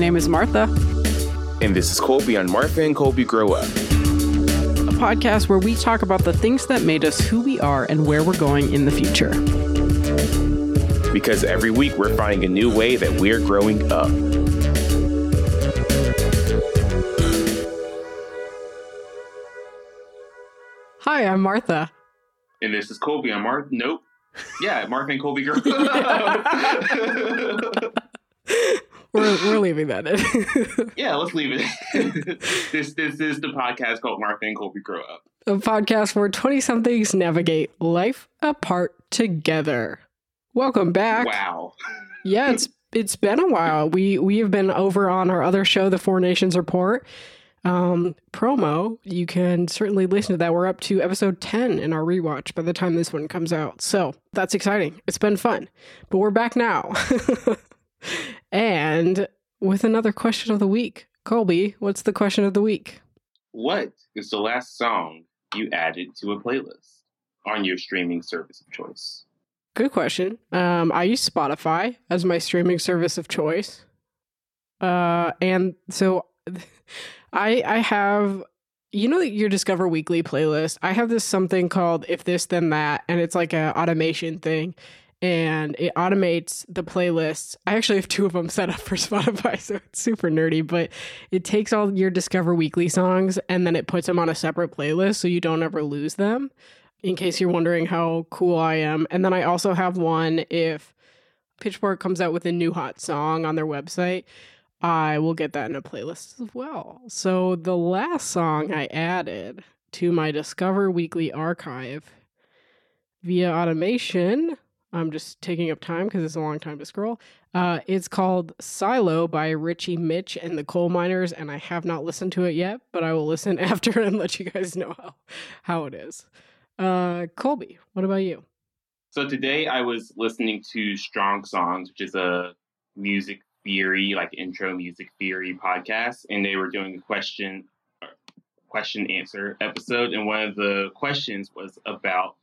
name is Martha, And this is Colby on Martha and Colby Grow Up. a podcast where we talk about the things that made us who we are and where we're going in the future. Because every week we're finding a new way that we're growing up. Hi, I'm Martha. And this is Colby on Martha. Nope. Yeah, Martha and Colby Grow Up. We're, we're leaving that in. yeah, let's leave it. this this is the podcast called and Colby Grow Up. a podcast where 20 somethings navigate life apart together. Welcome back. Wow. Yeah, it's it's been a while. We we have been over on our other show, the Four Nations Report. Um, promo. You can certainly listen to that. We're up to episode 10 in our rewatch by the time this one comes out. So that's exciting. It's been fun. But we're back now. And with another question of the week. Colby, what's the question of the week? What is the last song you added to a playlist on your streaming service of choice? Good question. Um, I use Spotify as my streaming service of choice. Uh, and so I I have you know your Discover Weekly playlist. I have this something called If This Then That, and it's like a automation thing, and it automates the playlists. I actually have two of them set up for Spotify, so it's super nerdy. But it takes all your Discover Weekly songs and then it puts them on a separate playlist, so you don't ever lose them. In case you're wondering how cool I am, and then I also have one if Pitchfork comes out with a new hot song on their website. I will get that in a playlist as well. So the last song I added to my Discover Weekly archive via automation, I'm just taking up time because it's a long time to scroll. Uh, it's called Silo by Richie Mitch and the Coal Miners, and I have not listened to it yet, but I will listen after and let you guys know how, how it is. Uh, Colby, what about you? So today I was listening to Strong Songs, which is a music theory, like intro music theory podcast, and they were doing a question question answer episode, and one of the questions was about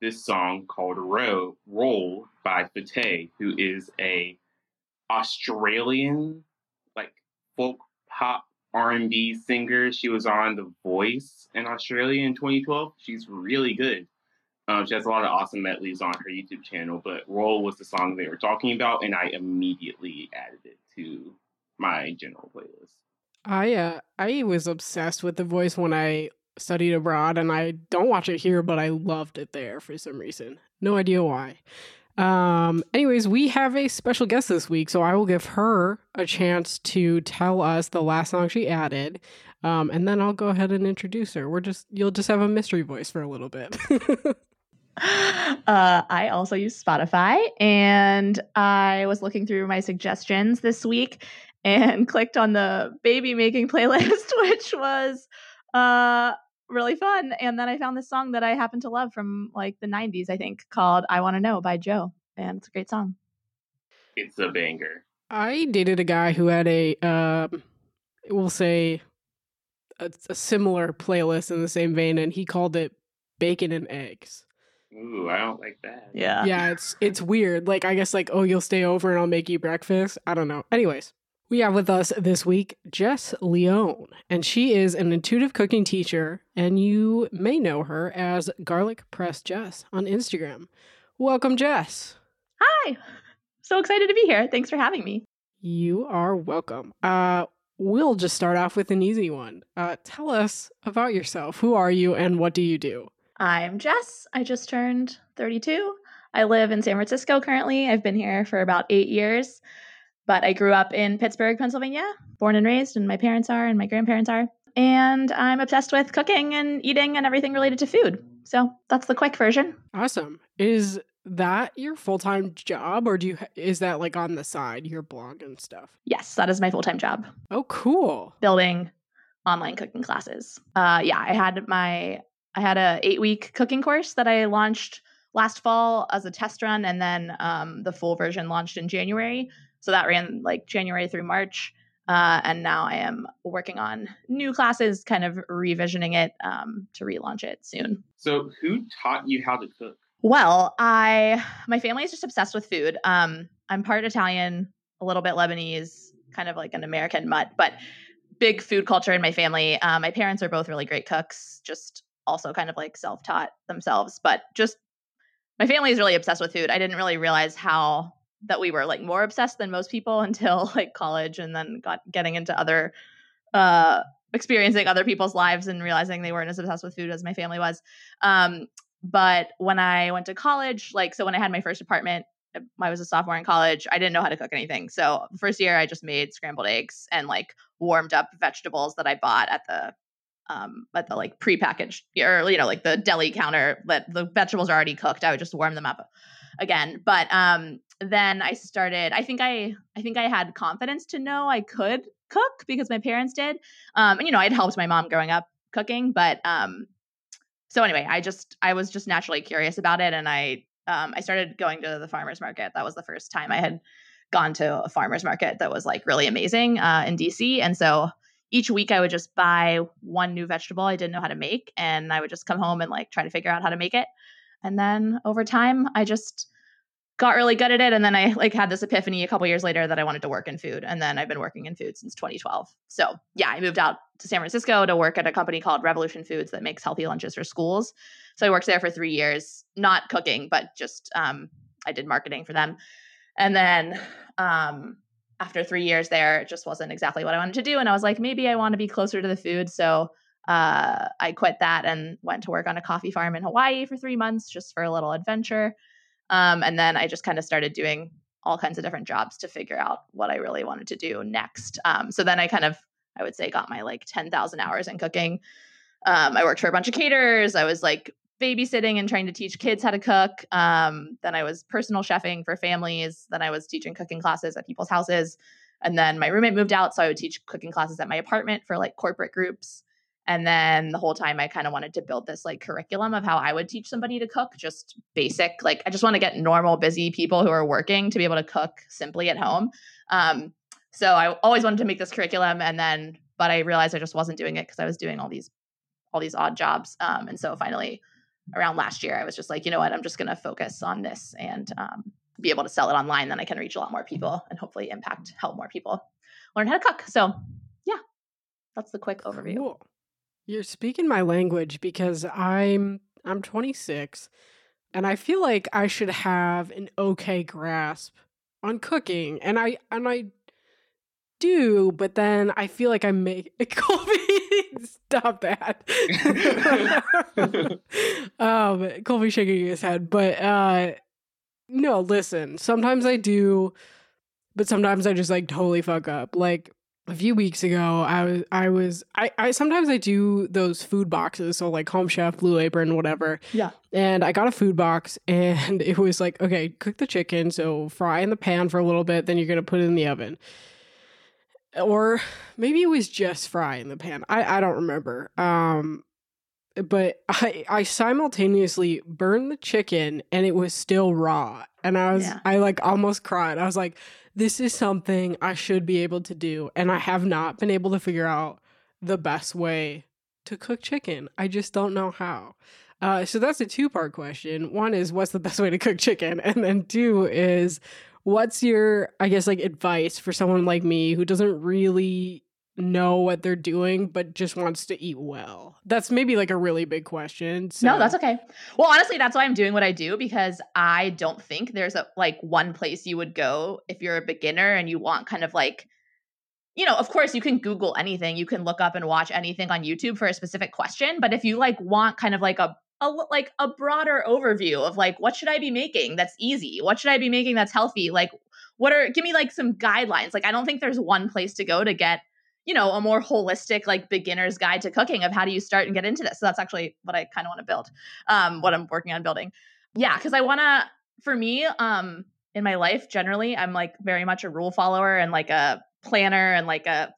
this song called Roll, Roll by Fatai, who is a Australian like folk pop R&B singer. She was on The Voice in Australia in 2012. She's really good. Um, she has a lot of awesome medleys on her YouTube channel, but Roll was the song they were talking about, and I immediately added it to my general playlist. I uh, I was obsessed with The Voice when I studied abroad, and I don't watch it here, but I loved it there for some reason. No idea why. Um, anyways, we have a special guest this week, so I will give her a chance to tell us the last song she added. Um, and then I'll go ahead and introduce her. We're just you'll just have a mystery voice for a little bit. Uh, I also use Spotify, and I was looking through my suggestions this week and clicked on the baby making playlist, which was uh, really fun. And then I found this song that I happen to love from like the 90s, I think, called I Want to Know by Joe. And it's a great song. It's a banger. I dated a guy who had a, um, we'll say, a, a similar playlist in the same vein, and he called it bacon and eggs. Ooh, I don't like that. Yeah. yeah, it's it's weird. Like I guess like oh you'll stay over and I'll make you breakfast. I don't know. Anyways, we have with us this week Jess Leone, and she is an intuitive cooking teacher, and you may know her as Garlic Press Jess on Instagram. Welcome, Jess. Hi. So excited to be here. Thanks for having me. You are welcome. Uh, we'll just start off with an easy one. Uh, tell us about yourself. Who are you, and what do you do? I'm Jess. I just turned 32. I live in San Francisco currently. I've been here for about eight years, but I grew up in Pittsburgh, Pennsylvania, born and raised, and my parents are, and my grandparents are. And I'm obsessed with cooking and eating and everything related to food. So that's the quick version. Awesome. Is that your full time job, or do you? Is that like on the side, your blog and stuff? Yes, that is my full time job, Oh, cool. building online cooking classes. Uh, yeah, I had my I had a eight week cooking course that I launched last fall as a test run, and then um, the full version launched in January. So that ran like January through March. Uh, and now I am working on new classes, kind of revisioning it um, to relaunch it soon. So, who taught you how to cook? Well, I my family is just obsessed with food. Um, I'm part Italian, a little bit Lebanese, kind of like an American mutt, but big food culture in my family. Um, my parents are both really great cooks, just also kind of like self taught themselves, but just my family is really obsessed with food. I didn't really realize how that we were like more obsessed than most people until like college and then got getting into other uh experiencing other people's lives and realizing they weren't as obsessed with food as my family was. Um but when I went to college, like so when I had my first apartment, I was a sophomore in college, I didn't know how to cook anything. So first year I just made scrambled eggs and like warmed up vegetables that I bought at the um at the like prepackaged or you know like the deli counter that the vegetables are already cooked. I would just warm them up again. But um then I started I think I I think I had confidence to know I could cook because my parents did. Um and you know, I'd helped my mom growing up cooking, but um so anyway, I just I was just naturally curious about it and I um I started going to the farmers market. That was the first time I had gone to a farmers market that was like really amazing uh in DC and so each week I would just buy one new vegetable I didn't know how to make and I would just come home and like try to figure out how to make it. And then over time I just got really good at it and then I like had this epiphany a couple years later that I wanted to work in food and then I've been working in food since 2012. So, yeah, I moved out to San Francisco to work at a company called Revolution Foods that makes healthy lunches for schools. So, I worked there for 3 years, not cooking, but just um I did marketing for them. And then um after three years there, it just wasn't exactly what I wanted to do. And I was like, maybe I want to be closer to the food. So uh, I quit that and went to work on a coffee farm in Hawaii for three months just for a little adventure. Um, and then I just kind of started doing all kinds of different jobs to figure out what I really wanted to do next. Um, so then I kind of, I would say, got my like 10,000 hours in cooking. Um, I worked for a bunch of caterers. I was like babysitting and trying to teach kids how to cook. Um, then I was personal chefing for families. Then I was teaching cooking classes at people's houses. And then my roommate moved out, so I would teach cooking classes at my apartment for like corporate groups. And then the whole time I kind of wanted to build this like curriculum of how I would teach somebody to cook, just basic. Like I just want to get normal, busy people who are working to be able to cook simply at home. Um, so I always wanted to make this curriculum, and then but I realized I just wasn't doing it because I was doing all these all these odd jobs. Um, and so finally around last year, I was just like, you know what, I'm just going to focus on this and um, be able to sell it online. Then I can reach a lot more people and hopefully impact, help more people learn how to cook. So, yeah, that's the quick overview. Cool. You're speaking my language because I'm I'm 26 and I feel like I should have an okay grasp on cooking and I and I do, but then I feel like I make Colby stop that. um Colby shaking his head, but uh no, listen, sometimes I do, but sometimes I just like totally fuck up. Like a few weeks ago i was i was i i sometimes i do those food boxes so like home chef blue apron whatever. Yeah. and i got a food box and it was like okay cook the chicken so fry in the pan for a little bit then you're gonna put it in the oven. Or maybe it was just fry in the pan. I i don't remember. Um but i i simultaneously burned the chicken and it was still raw. And i was Yeah. i like almost cried. I was like this is something I should be able to do. And I have not been able to figure out the best way to cook chicken. I just don't know how. Uh, so that's a two part question. One is, what's the best way to cook chicken? And then two is, what's your, I guess, like advice for someone like me who doesn't really know what they're doing but just wants to eat well? That's maybe like a really big question. So. No, that's okay. Well, honestly, that's why I'm doing what I do because I don't think there's a like one place you would go if you're a beginner and you want kind of like you know, of course you can Google anything, you can look up and watch anything on YouTube for a specific question, but if you like want kind of like a a like a broader overview of like what should I be making that's easy? What should I be making that's healthy? Like what are give me like some guidelines. Like I don't think there's one place to go to get you know, a more holistic, like beginner's guide to cooking of how do you start and get into this. So that's actually what I kind of want to build, um, what I'm working on building. Yeah, because I want to, for me, um, in my life, generally, I'm like very much a rule follower and like a planner and like a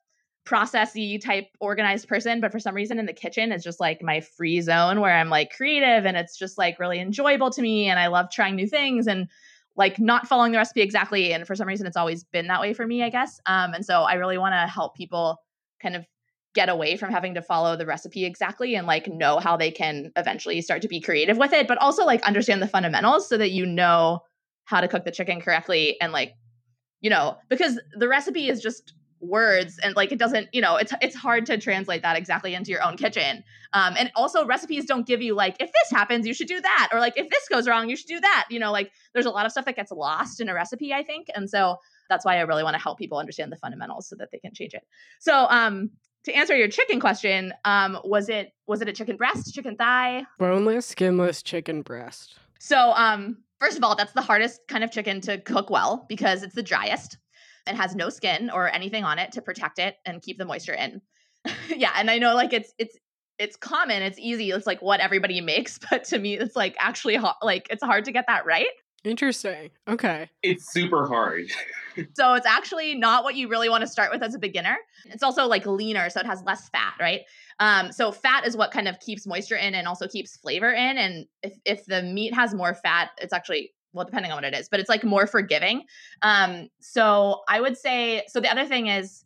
processy type organized person. But for some reason in the kitchen, it's just like my free zone where I'm like creative and it's just like really enjoyable to me. And I love trying new things and like not following the recipe exactly. And for some reason, it's always been that way for me, I guess. Um, and so I really want to help people kind of get away from having to follow the recipe exactly and like know how they can eventually start to be creative with it, but also like understand the fundamentals so that you know how to cook the chicken correctly and like, you know, because the recipe is just words and like it doesn't you know it's it's hard to translate that exactly into your own kitchen um and also recipes don't give you like if this happens you should do that or like if this goes wrong you should do that you know like there's a lot of stuff that gets lost in a recipe i think and so that's why i really want to help people understand the fundamentals so that they can change it so um to answer your chicken question um was it was it a chicken breast chicken thigh Boneless, skinless chicken breast. so, um, first of all, that's the hardest kind of chicken to cook well because it's the driest. It has no skin or anything on it to protect it and keep the moisture in. yeah, and I know like it's it's it's common, it's easy, it's like what everybody makes, but to me, it's like actually ho- like it's hard to get that right. Interesting. Okay. It's super hard. So it's actually not what you really want to start with as a beginner. It's also like leaner, so it has less fat, right? Um, so fat is what kind of keeps moisture in and also keeps flavor in. And if if the meat has more fat, it's actually well, depending on what it is, but it's like more forgiving. Um, so I would say so. The other thing is,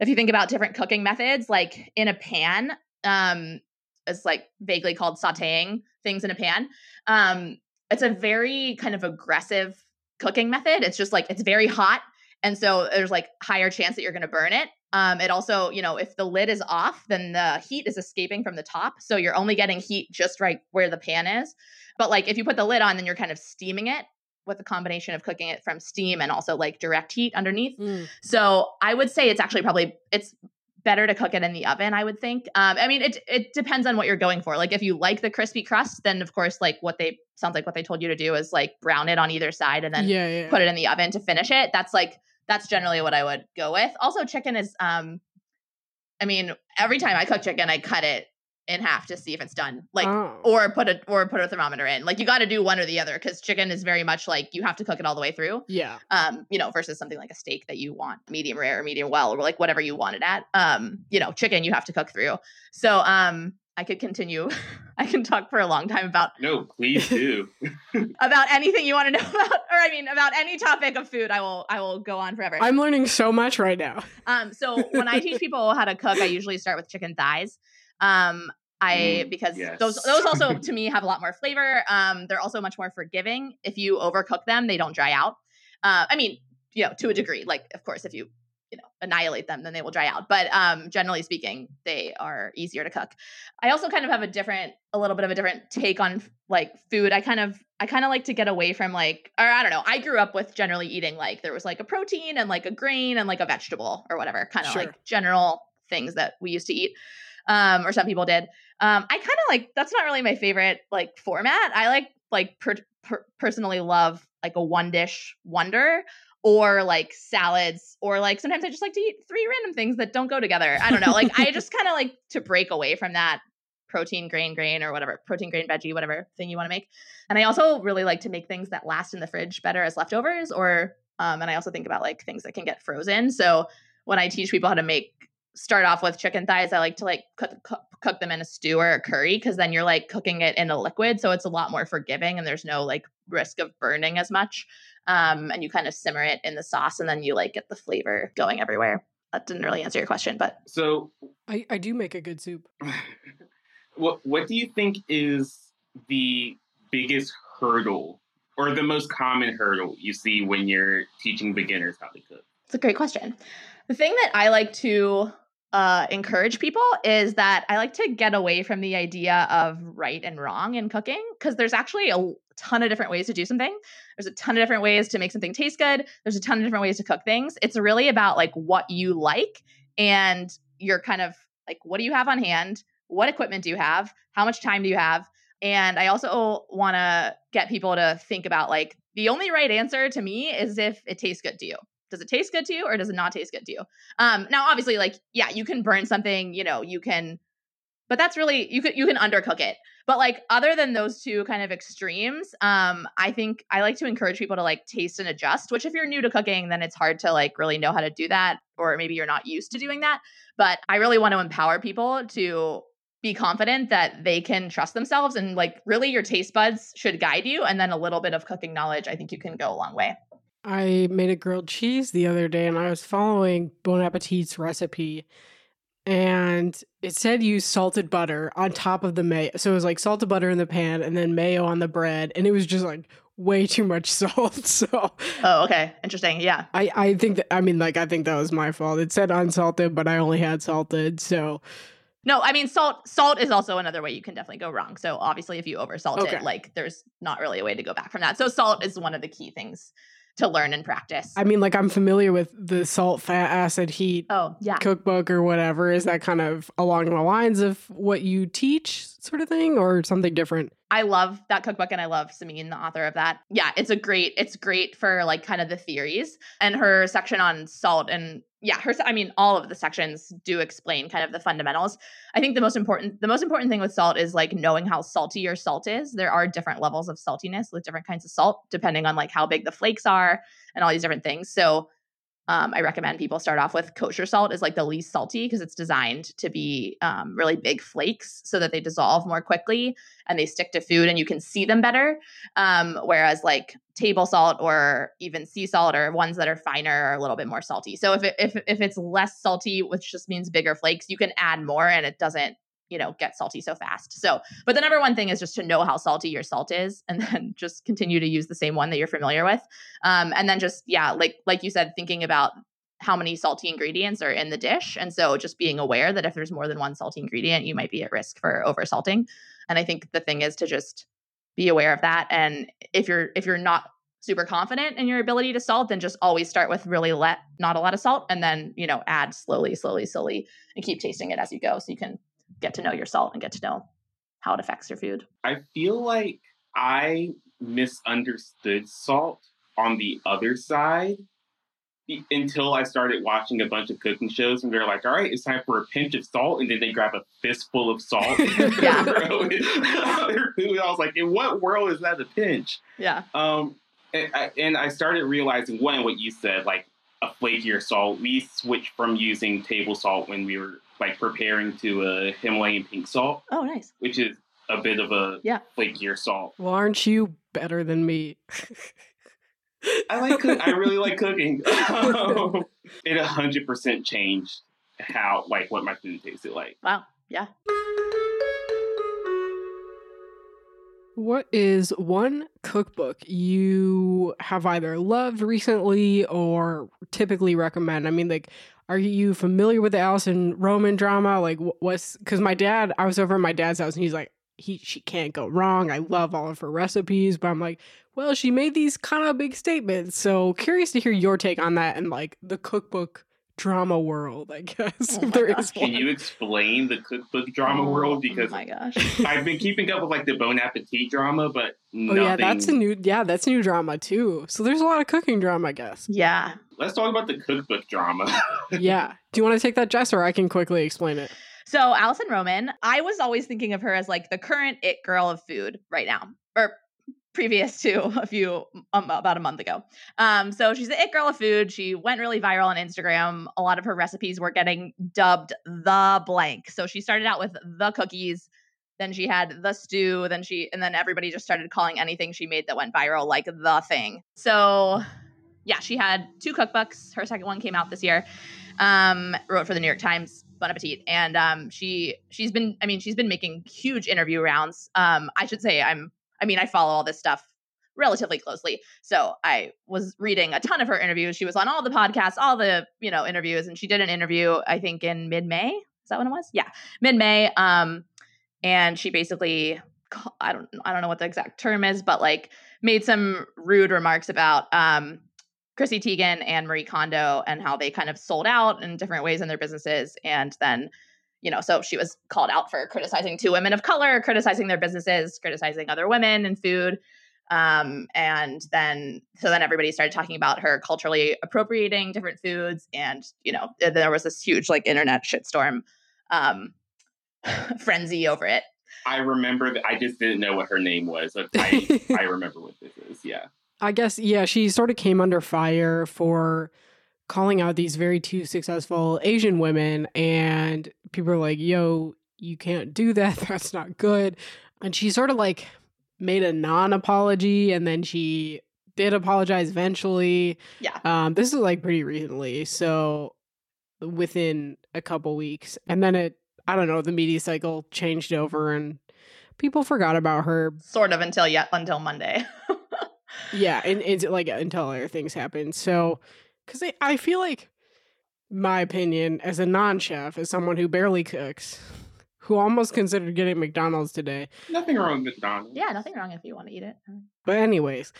if you think about different cooking methods, like in a pan, um, it's like vaguely called sautéing things in a pan. Um, it's a very kind of aggressive cooking method. It's just like it's very hot. And so there's like higher chance that you're going to burn it. Um, it also, you know, if the lid is off, then the heat is escaping from the top. So you're only getting heat just right where the pan is. But like if you put the lid on, then you're kind of steaming it with a combination of cooking it from steam and also like direct heat underneath. Mm. So I would say it's actually probably it's better to cook it in the oven. I would think. Um, I mean, it it depends on what you're going for. Like if you like the crispy crust, then of course, like what they sounds like what they told you to do is like brown it on either side and then yeah, yeah. put it in the oven to finish it. That's like that's generally what I would go with. Also, chicken is um, I mean, every time I cook chicken, I cut it in half to see if it's done. Like Oh. or put a or put a thermometer in. Like you got to do one or the other because chicken is very much like you have to cook it all the way through. yeah. Um, you know, versus something like a steak that you want medium rare or medium well or like whatever you want it at. Um, you know, chicken you have to cook through. So um, I could continue. I can talk for a long time about No, please do. about anything you want to know about, or I mean, about any topic of food. I will I will go on forever. I'm learning so much right now. Um, so when I teach people how to cook, I usually start with chicken thighs. Um, I Mm, because yes. those those also to me have a lot more flavor. Um, they're also much more forgiving. If you overcook them, they don't dry out. Uh, I mean, you know, to a degree. Like, of course, if you you know annihilate them, then they will dry out. But um, generally speaking, they are easier to cook. I also kind of have a different, a little bit of a different take on like food. I kind of I kind of like to get away from like, or I don't know. I grew up with generally eating like there was like a protein and like a grain and like a vegetable or whatever, kind of Sure. like general things that we used to eat, um, or some people did. Um, I kind of like that's not really my favorite like format. I like like per- per- personally love like a one dish wonder or like salads or like sometimes I just like to eat three random things that don't go together. I don't know. Like I just kind of like to break away from that protein grain grain or whatever protein grain veggie whatever thing you want to make. And I also really like to make things that last in the fridge better as leftovers or um and I also think about like things that can get frozen. So when I teach people how to make start off with chicken thighs, I like to like cook, cook, cook them in a stew or a curry because then you're like cooking it in a liquid, so it's a lot more forgiving and there's no like risk of burning as much. Um, and you kind of simmer it in the sauce and then you like get the flavor going everywhere. That didn't really answer your question, but So, I, I do make a good soup. what what do you think is the biggest hurdle or the most common hurdle you see when you're teaching beginners how to cook? It's a great question. The thing that I like to uh, encourage people is that I like to get away from the idea of right and wrong in cooking because there's actually a ton of different ways to do something. There's a ton of different ways to make something taste good. There's a ton of different ways to cook things. It's really about like what you like and you're kind of like, what do you have on hand? What equipment do you have? How much time do you have? And I also want to get people to think about like the only right answer to me is if it tastes good to you does it taste good to you or does it not taste good to you? Um now obviously like yeah you can burn something you know you can but that's really you could you can undercook it. But like other than those two kind of extremes um i think i like to encourage people to like taste and adjust which if you're new to cooking then it's hard to like really know how to do that or maybe you're not used to doing that. But i really want to empower people to be confident that they can trust themselves and like really your taste buds should guide you and then a little bit of cooking knowledge i think you can go a long way I made a grilled cheese the other day and I was following Bon Appetit's recipe and it said use salted butter on top of the mayo. So it was like salted butter in the pan and then mayo on the bread. And it was just like way too much salt. So Oh, okay. Interesting. Yeah. I, I think that I mean like I think that was my fault. It said unsalted, but I only had salted. So No, I mean salt salt is also another way you can definitely go wrong. So obviously if you oversalt Okay. it, like there's not really a way to go back from that. So salt is one of the key things to learn and practice. I mean like I'm familiar with the salt, fat, acid, heat oh, yeah. cookbook or whatever. Is that kind of along the lines of what you teach, sort of thing, or something different? I love that cookbook and I love Samin, the author of that. Yeah, it's a great, it's great for like kind of the theories and her section on salt and yeah, her I mean all of the sections do explain kind of the fundamentals. I think the most important the most important thing with salt is like knowing how salty your salt is. There are different levels of saltiness with different kinds of salt depending on like how big the flakes are and all these different things. So um, I recommend people start off with kosher salt is like the least salty because it's designed to be um, really big flakes so that they dissolve more quickly and they stick to food and you can see them better. Um, whereas like table salt or even sea salt or ones that are finer are a little bit more salty. So if it, if if it's less salty, which just means bigger flakes, you can add more and it doesn't you know get salty so fast. So, but the number one thing is just to know how salty your salt is and then just continue to use the same one that you're familiar with. Um, and then just yeah, like like you said, thinking about how many salty ingredients are in the dish. And so just being aware that if there's more than one salty ingredient, you might be at risk for over salting And I think the thing is to just be aware of that. And if you're if you're not super confident in your ability to salt, then just always start with really let not a lot of salt and then, you know, add slowly, slowly, slowly and keep tasting it as you go so you can get to know your salt and get to know how it affects your food. I feel like I misunderstood salt on the other side until I started watching a bunch of cooking shows and they're like, all right, it's time for a pinch of salt. And then they grab a fistful of salt and Yeah. throw it on their food. I was like, in what world is that a pinch? Yeah. Um, and I, and I started realizing, one, what you said, like a flakier salt. We switched from using table salt when we were like preparing to a Himalayan pink salt, Oh, nice. which is a bit of a Yeah. flakier salt. Well, aren't you better than me? I like cook- I really like cooking. it a hundred percent changed how like what my food tasted like. Wow. Yeah. What is one cookbook you have either loved recently or typically recommend? I mean, like, are you familiar with the Alison Roman drama? Like, wh- what's because my dad, I was over at my dad's house and he's like, he she can't go wrong. I love all of her recipes, but I'm like, well, she made these kind of big statements. So curious to hear your take on that and like the cookbook drama world. I guess Oh if my there gosh. is Can you explain the cookbook drama Oh, world? Because oh my gosh. I've been keeping up with like the Bon Appetit drama, but Oh yeah, that's a new yeah, that's new drama too. So there's a lot of cooking drama, I guess. Yeah. Let's talk about the cookbook drama. yeah. Do you want to take that, Jess, or I can quickly explain it? So Alison Roman, I was always thinking of her as like the current it girl of food right now, or previous to a few um, about a month ago. Um, so she's the it girl of food. She went really viral on Instagram. A lot of her recipes were getting dubbed the blank. So she started out with the cookies, then she had the stew, then she and then everybody just started calling anything she made that went viral like the thing. So yeah, she had two cookbooks. Her second one came out this year. Um, wrote for the New York Times, Bon Appetit, and um, she she's been, I mean, she's been making huge interview rounds. Um, I should say, I'm, I mean, I follow all this stuff relatively closely, so I was reading a ton of her interviews. She was on all the podcasts, all the you know interviews, and she did an interview, I think, in mid May. Is that when it was? Yeah, mid May. Um, and she basically, I don't, I don't know what the exact term is, but like made some rude remarks about um Chrissy Teigen and Marie Kondo and how they kind of sold out in different ways in their businesses. And then, you know, so she was called out for criticizing two women of color, criticizing their businesses, criticizing other women in food. Um, and then, so then everybody started talking about her culturally appropriating different foods. And, you know, there was this huge like internet shitstorm um, frenzy over it. I remember that I just didn't know what her name was. But I I remember what this is. Yeah. I guess yeah, she sort of came under fire for calling out these very two successful Asian women and people are like, "Yo, you can't do that. That's not good." And she sort of like made a non-apology and then she did apologize eventually. Yeah. Um this is like pretty recently. So within a couple weeks. And then it I don't know, the media cycle changed over and people forgot about her Sort of until yet until Monday. yeah, and it's like until other things happen. So, because I, I feel like my opinion as a non-chef, as someone who barely cooks, who almost considered getting McDonald's today. Nothing wrong with McDonald's. Yeah, nothing wrong if you want to eat it. But anyways,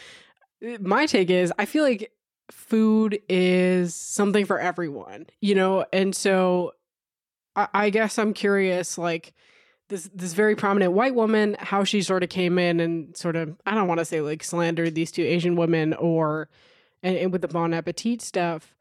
eh, my take is I feel like food is something for everyone, you know, and so I, I guess I'm curious, like this this very prominent white woman, how she sort of came in and sort of I don't want to say like slandered these two Asian women or and, and with the Bon Appetit stuff.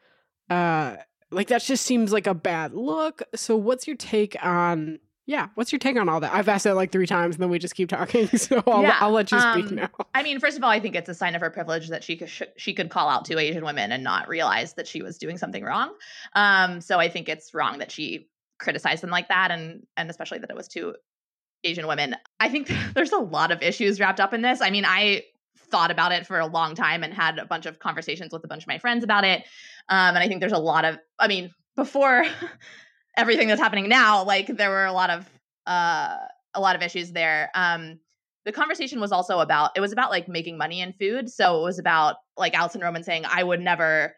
Uh like that just seems like a bad look. So what's your take on yeah, what's your take on all that? I've asked that like three times, and then we just keep talking. So I'll, Yeah, I'll let you speak um, now. I mean, first of all, I think it's a sign of her privilege that she could sh- she could call out two Asian women and not realize that she was doing something wrong. Um, so I think it's wrong that she criticized them like that, and and especially that it was two Asian women. I think there's a lot of issues wrapped up in this. I mean, I thought about it for a long time and had a bunch of conversations with a bunch of my friends about it. Um, and I think there's a lot of, I mean, before everything that's happening now, like there were a lot of uh, a lot of issues there. Um, the conversation was also about it was about like making money in food. So it was about like Alison Roman saying, I would never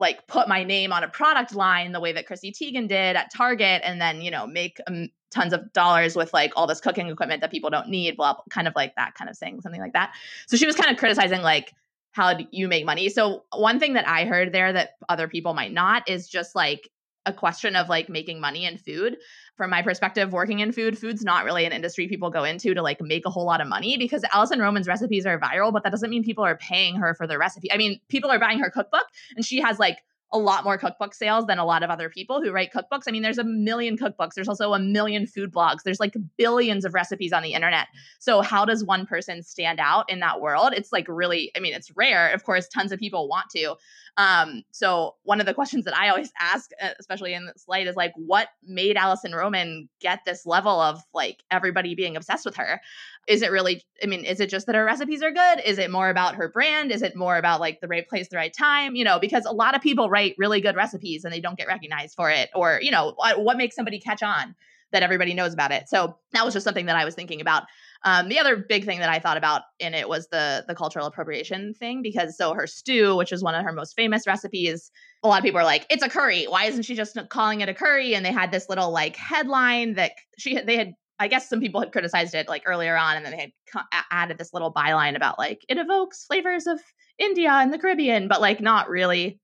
like put my name on a product line the way that Chrissy Teigen did at Target and then, you know, make um, tons of dollars with like all this cooking equipment that people don't need, blah, blah, kind of like that kind of thing, something like that. So she was kind of criticizing like how you make money. So one thing that I heard there that other people might not is just like a question of like making money in food from my perspective, working in food, food's not really an industry people go into to like make a whole lot of money because Alison Roman's recipes are viral, but that doesn't mean people are paying her for the recipe. I mean, people are buying her cookbook and she has like a lot more cookbook sales than a lot of other people who write cookbooks. I mean, there's a million cookbooks. There's also a million food blogs. There's like billions of recipes on the internet. So, how does one person stand out in that world? It's like really, I mean, it's rare. Of course, tons of people want to. Um, so, one of the questions that I always ask, uh, especially in this light, is like, what made Alison Roman get this level of like everybody being obsessed with her? Is it really, I mean, is it just that her recipes are good? Is it more about her brand? Is it more about like the right place, the right time? You know, because a lot of people write really good recipes and they don't get recognized for it. Or, you know, what, what makes somebody catch on that everybody knows about it? So that was just something that I was thinking about. Um, the other big thing that I thought about in it was the the cultural appropriation thing because so her stew, which is one of her most famous recipes, a lot of people are like, "It's a curry. Why isn't she just calling it a curry?" And they had this little like headline that she they had I guess some people had criticized it like earlier on, and then they had co- added this little byline about like it evokes flavors of India and the Caribbean, but like not really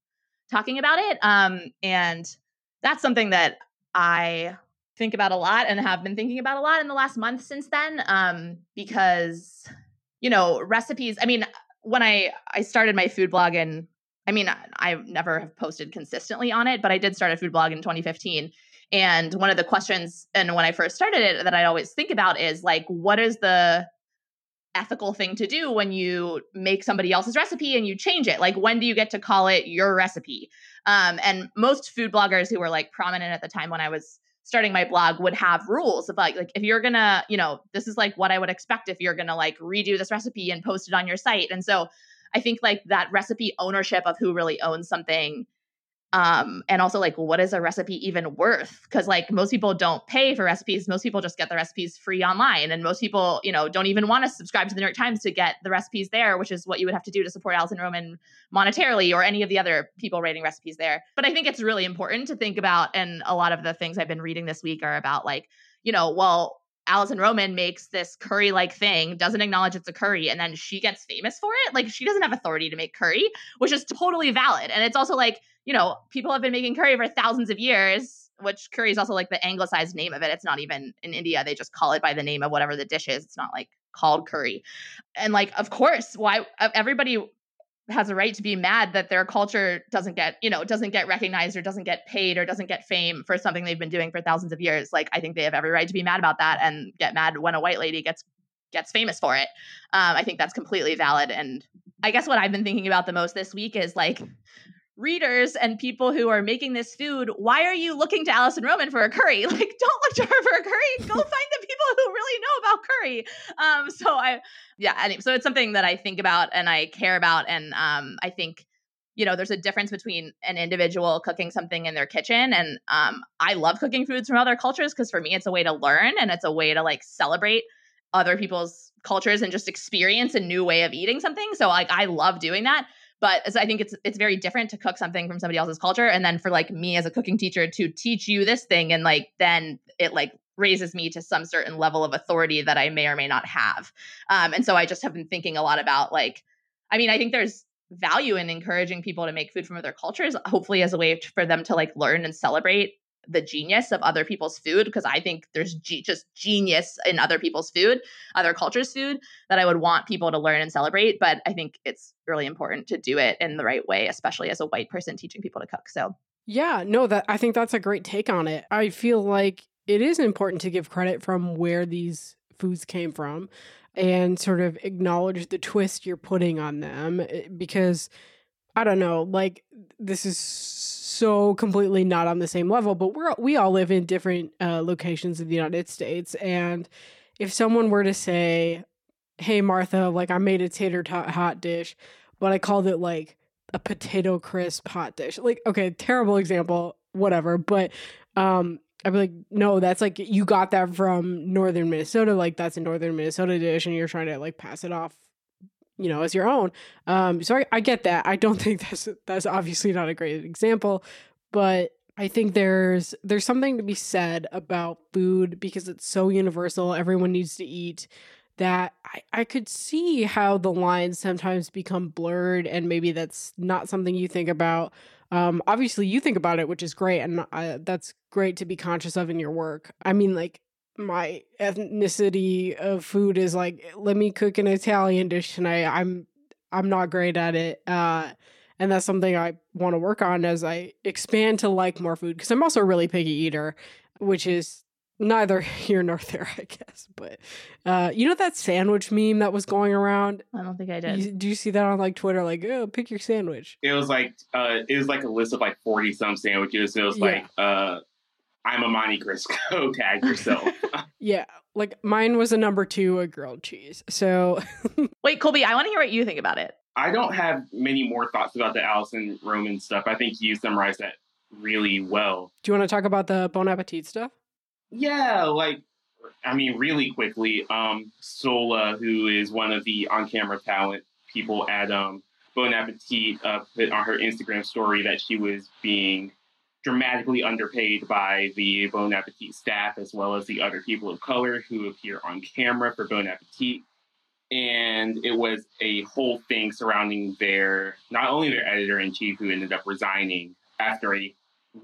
talking about it. Um, and that's something that I think about a lot and have been thinking about a lot in the last month since then. Um, because you know recipes. I mean, when I I started my food blog and I mean, I, I never have posted consistently on it, but I did start a food blog in 2015 and one of the questions, and when I first started it, that I always think about is like, what is the ethical thing to do when you make somebody else's recipe and you change it? Like, when do you get to call it your recipe? Um, and most food bloggers who were like prominent at the time when I was starting my blog would have rules of like, like if you're gonna, you know, this is like what I would expect if you're gonna like redo this recipe and post it on your site. And so I think like that recipe ownership of who really owns something um and also like what is a recipe even worth? Because like most people don't pay for recipes. Most people just get the recipes free online and most people you know don't even want to subscribe to the new york times to get the recipes there which is what you would have to do to support alison roman monetarily or any of the other people writing recipes there. But i think it's really important to think about and a lot of the things i've been reading this week are about like you know well Alison Roman makes this curry like thing, doesn't acknowledge it's a curry, and then she gets famous for it. Like, she doesn't have authority to make curry, which is totally valid. And it's also like, you know, people have been making curry for thousands of years, which curry is also like the anglicized name of it. It's not even in India, they just call it by the name of whatever the dish is. It's not like called curry. And like, of course, why everybody has a right to be mad that their culture doesn't get, you know, doesn't get recognized or doesn't get paid or doesn't get fame for something they've been doing for thousands of years. Like I think they have every right to be mad about that and get mad when a white lady gets gets famous for it. Um, I think that's completely valid. And I guess what I've been thinking about the most this week is like readers and people who are making this food, why are you looking to Alison Roman for a curry? Like, don't look to her for a curry. Go find the people who really know about curry. Um, so I, yeah, anyway, so it's something that I think about and I care about, and um, I think you know there's a difference between an individual cooking something in their kitchen and um, i love cooking foods from other cultures because for me it's a way to learn and it's a way to like celebrate other people's cultures and just experience a new way of eating something. So like I love doing that. But I think it's it's very different to cook something from somebody else's culture, and then for like me as a cooking teacher to teach you this thing, and like then it like raises me to some certain level of authority that I may or may not have. Um, and so I just have been thinking a lot about like, I mean, I think there's value in encouraging people to make food from other cultures, hopefully as a way for them to like learn and celebrate the genius of other people's food because I think there's ge- just genius in other people's food, other cultures' food that I would want people to learn and celebrate. But I think it's really important to do it in the right way, especially as a white person teaching people to cook. So, yeah, no, that I think that's a great take on it. I feel like it is important to give credit from where these foods came from and sort of acknowledge the twist you're putting on them eh, because I don't know, like this is so completely not on the same level, but we're we all live in different uh, locations of the United States, and if someone were to say, "Hey Martha, like I made a tater tot hot dish, but I called it like a potato crisp hot dish," like okay, terrible example, whatever, but um, I'd be like, no, that's like you got that from northern Minnesota, like that's a northern Minnesota dish, and you're trying to like pass it off you know as your own. Um so I, I get that. I don't think that's that's obviously not a great example but i think there's there's something to be said about food because it's so universal. Everyone needs to eat that. I, I could see how the lines sometimes become blurred and maybe that's not something you think about. Um obviously you think about it which is great and uh, that's great to be conscious of in your work. I mean like my ethnicity of food is like let me cook an Italian dish tonight. I'm I'm not great at it. Uh and that's something I want to work on as I expand to like more food because I'm also a really picky eater, which is neither here nor there, I guess. But uh, you know that sandwich meme that was going around? I don't think I did. You, do you see that on like Twitter? Like, oh, pick your sandwich. It was like uh, it was like a list of like forty some sandwiches. It was yeah. like uh, I'm a Monte Cristo, tag yourself. yeah. Like mine was a number two, a grilled cheese. So Wait, Colby, I want to hear what you think about it. I don't have many more thoughts about the Alison Roman stuff. I think you summarized that really well. Do you want to talk about the Bon Appetit stuff? Yeah, like I mean, really quickly, um, Sohla, who is one of the on-camera talent people at um, Bon Appetit, uh, put on her Instagram story that she was being dramatically underpaid by the Bon Appetit staff as well as the other people of color who appear on camera for Bon Appetit. And it was a whole thing surrounding their, not only their editor in chief who ended up resigning after a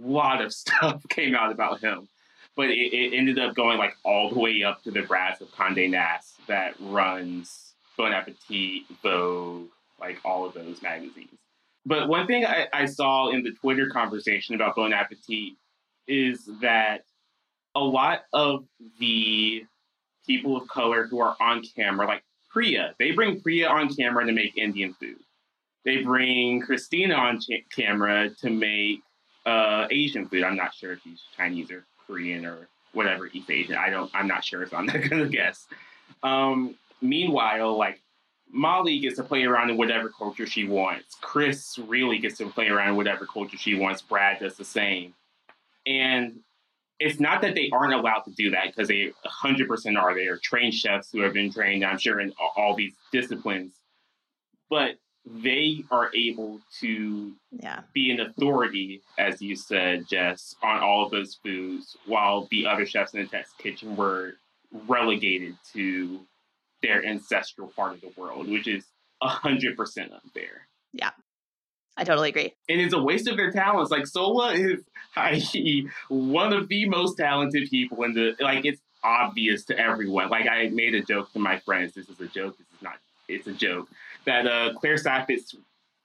lot of stuff came out about him, but it, it ended up going like all the way up to the brass of Condé Nast that runs Bon Appetit, Vogue, like all of those magazines. But one thing I, I saw in the Twitter conversation about Bon Appetit is that a lot of the people of color who are on camera, like Priya, they bring Priya on camera to make Indian food. They bring Christina on ch- camera to make uh, Asian food. I'm not sure if he's Chinese or Korean or whatever East Asian. I don't. I'm not sure, so I'm not gonna guess. Um, meanwhile, like Molly gets to play around in whatever culture she wants. Chris really gets to play around in whatever culture she wants. Brad does the same. And it's not that they aren't allowed to do that because they 100% are. They are trained chefs who have been trained, I'm sure, in all these disciplines. But they are able to yeah. be an authority, as you said, Jess, on all of those foods, while the other chefs in the test kitchen were relegated to their ancestral part of the world, which is hundred percent unfair. Yeah. I totally agree. And it's a waste of their talents. Like Sohla is i.e. one of the most talented people in the like it's obvious to everyone. Like I made a joke to my friends. This is a joke. This is not. It's a joke that uh, Claire Saffitz's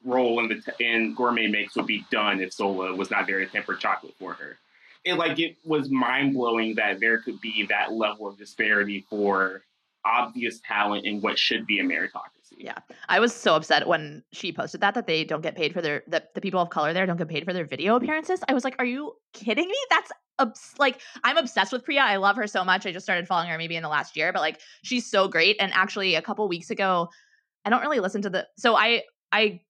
role in the t- in Gourmet Makes would be done if Sohla was not there to temper chocolate for her. It like it was mind blowing that there could be that level of disparity for obvious talent in what should be a meritocracy. Yeah. I was so upset when she posted that that they don't get paid for their that the people of color there don't get paid for their video appearances. I was like, "Are you kidding me? That's obs- like I'm obsessed with Priya. I love her so much. I just started following her maybe in the last year, but like she's so great and actually a couple weeks ago I don't really listen to the so I I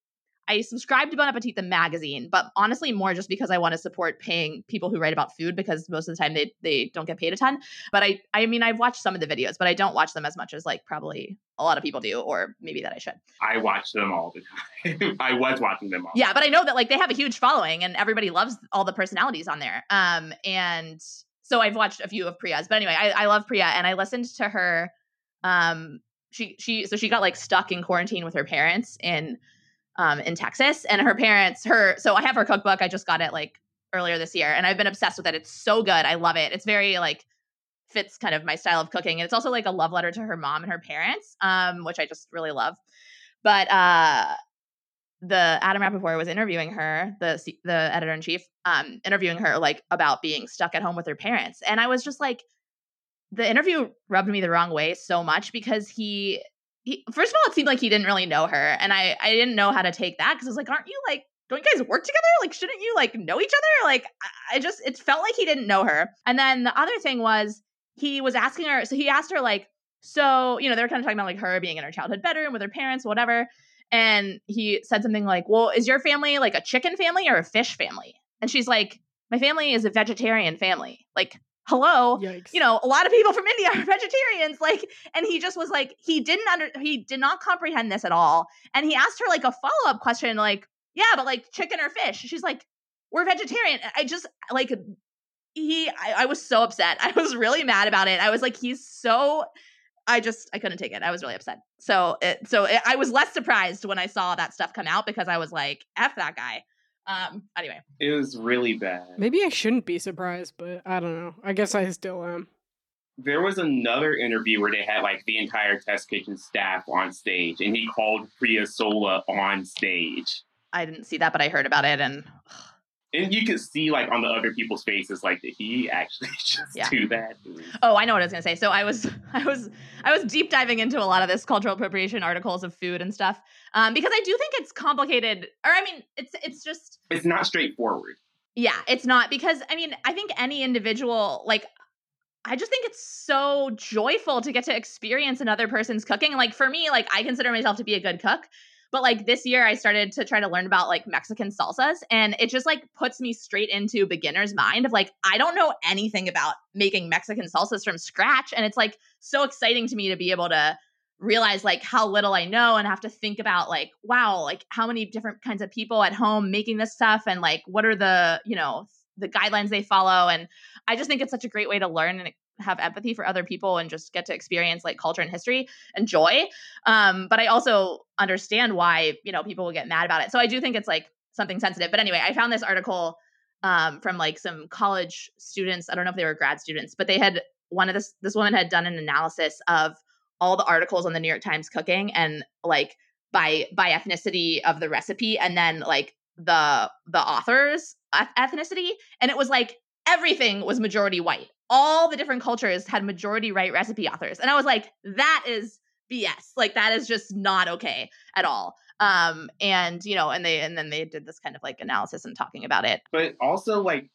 I subscribe to Bon Appetit the magazine, but honestly more just because I want to support paying people who write about food because most of the time they they don't get paid a ton. But I I mean I've watched some of the videos, but I don't watch them as much as like probably a lot of people do, or maybe that I should. I watch them all the time. I was watching them all. Yeah, but I know that like they have a huge following and everybody loves all the personalities on there. Um, and so I've watched a few of Priya's, but anyway, I, I love Priya and I listened to her. Um, she she so she got like stuck in quarantine with her parents in um in Texas, and her parents her so I have her cookbook. I just got it like earlier this year, and I've been obsessed with it. It's so good. I love it. It's very like fits kind of my style of cooking, and it's also like a love letter to her mom and her parents, um, which I just really love. But uh the Adam Rapoport was interviewing her, the the editor in chief, um, interviewing her like about being stuck at home with her parents, and I was just like, the interview rubbed me the wrong way so much because he, he first of all, it seemed like he didn't really know her, and I I didn't know how to take that because I was like, aren't you like don't you guys work together? Like, shouldn't you like know each other? Like, I, just it felt like he didn't know her. And then the other thing was he was asking her, so he asked her like, so you know they were kind of talking about like her being in her childhood bedroom with her parents, whatever and he said something like, "Well, is your family like a chicken family or a fish family?" And she's like, "My family is a vegetarian family." Like, hello, Yikes. you know, a lot of people from India are vegetarians. Like, and he just was like, he didn't under, he did not comprehend this at all. And he asked her like a follow up question, like, "Yeah, but like chicken or fish?" She's like, "We're vegetarian." I just like he, I, I was so upset. I was really mad about it. I was like, he's so I just I couldn't take it. I was really upset. So it so it, I was less surprised when I saw that stuff come out because I was like, "F that guy." Um. Anyway, It was really bad. Maybe I shouldn't be surprised, but I don't know. I guess I still am. There was another interview where they had like the entire test kitchen staff on stage, and he called Priya Sohla on stage. I didn't see that, but I heard about it, and And you could see like on the other people's faces, like did he actually just Yeah. do that? oh, I know what I was gonna say. So I was I was I was deep diving into a lot of this cultural appropriation articles of food and stuff, um, because I do think it's complicated. Or I mean, it's it's just It's not straightforward. Yeah, it's not because I mean, I think any individual like I just think it's so joyful to get to experience another person's cooking. Like for me, like I consider myself to be a good cook, but like this year I started to try to learn about like Mexican salsas and it just like puts me straight into beginner's mind of like I don't know anything about making Mexican salsas from scratch and it's like so exciting to me to be able to realize like how little I know and have to think about like wow like how many different kinds of people at home making this stuff and like what are the you know the guidelines they follow and I just think it's such a great way to learn and have empathy for other people and just get to experience like culture and history and joy um but I also understand why you know people will get mad about it. So I do think it's like something sensitive. But anyway I found this article um from like some college students. I don't know if they were grad students but they had one of this this woman had done an analysis of all the articles on the New York Times cooking and like by by ethnicity of the recipe and then like the the author's ethnicity. And it was like everything was majority white all the different cultures had majority white recipe authors and i was like that is bs like that is just not okay at all um and you know and they and then they did this kind of like analysis and talking about it But also like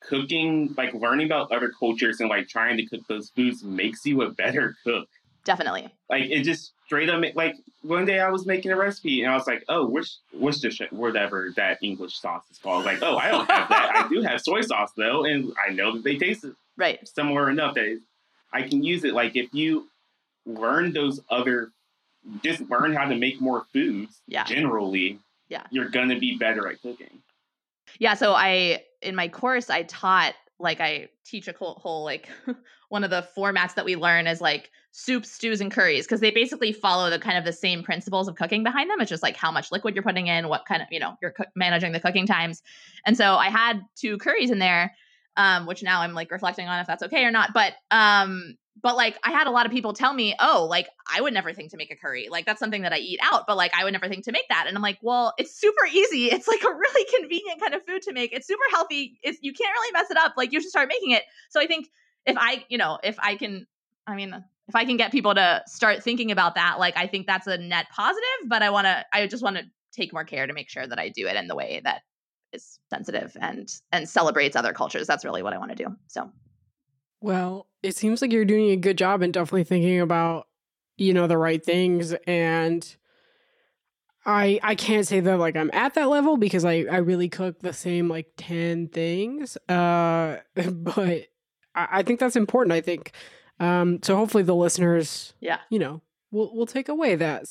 cooking, like learning about other cultures and like trying to cook those foods makes you a better cook. definitely Like it just straight up like one day I was making a recipe and I was like, oh, which Worcestershire, whatever that English sauce is called. Like, oh, I don't have that. I do have soy sauce though, and I know that they taste right similar enough that I can use it. Like if you learn those other, just learn how to make more foods. Yeah. Generally. Yeah. You're gonna be better at cooking. Yeah, so I in my course I taught like I teach a whole, whole like one of the formats that we learn is like soups, stews, and curries because they basically follow the kind of the same principles of cooking behind them. It's just like how much liquid you're putting in, what kind of you know you're cook- managing the cooking times, and so I had two curries in there, um, which now I'm like reflecting on if that's okay or not. But um, but like I had a lot of people tell me, oh, like I would never think to make a curry. Like that's something that I eat out, but like I would never think to make that. And I'm like, well, it's super easy. It's like a really convenient kind of food to make. It's super healthy. It's you can't really mess it up. Like you should start making it. So I think if I, you know, if I can, I mean, if I can get people to start thinking about that, like I think that's a net positive. But I want to, I just want to take more care to make sure that I do it in the way that is sensitive and and celebrates other cultures. That's really what I want to do. So Well, it seems like you're doing a good job and definitely thinking about, you know, the right things. And I I can't say that like I'm at that level because I I really cook the same like ten things. Uh, but I, I think that's important. I think um. So hopefully the listeners, Yeah. you know, will will take away that.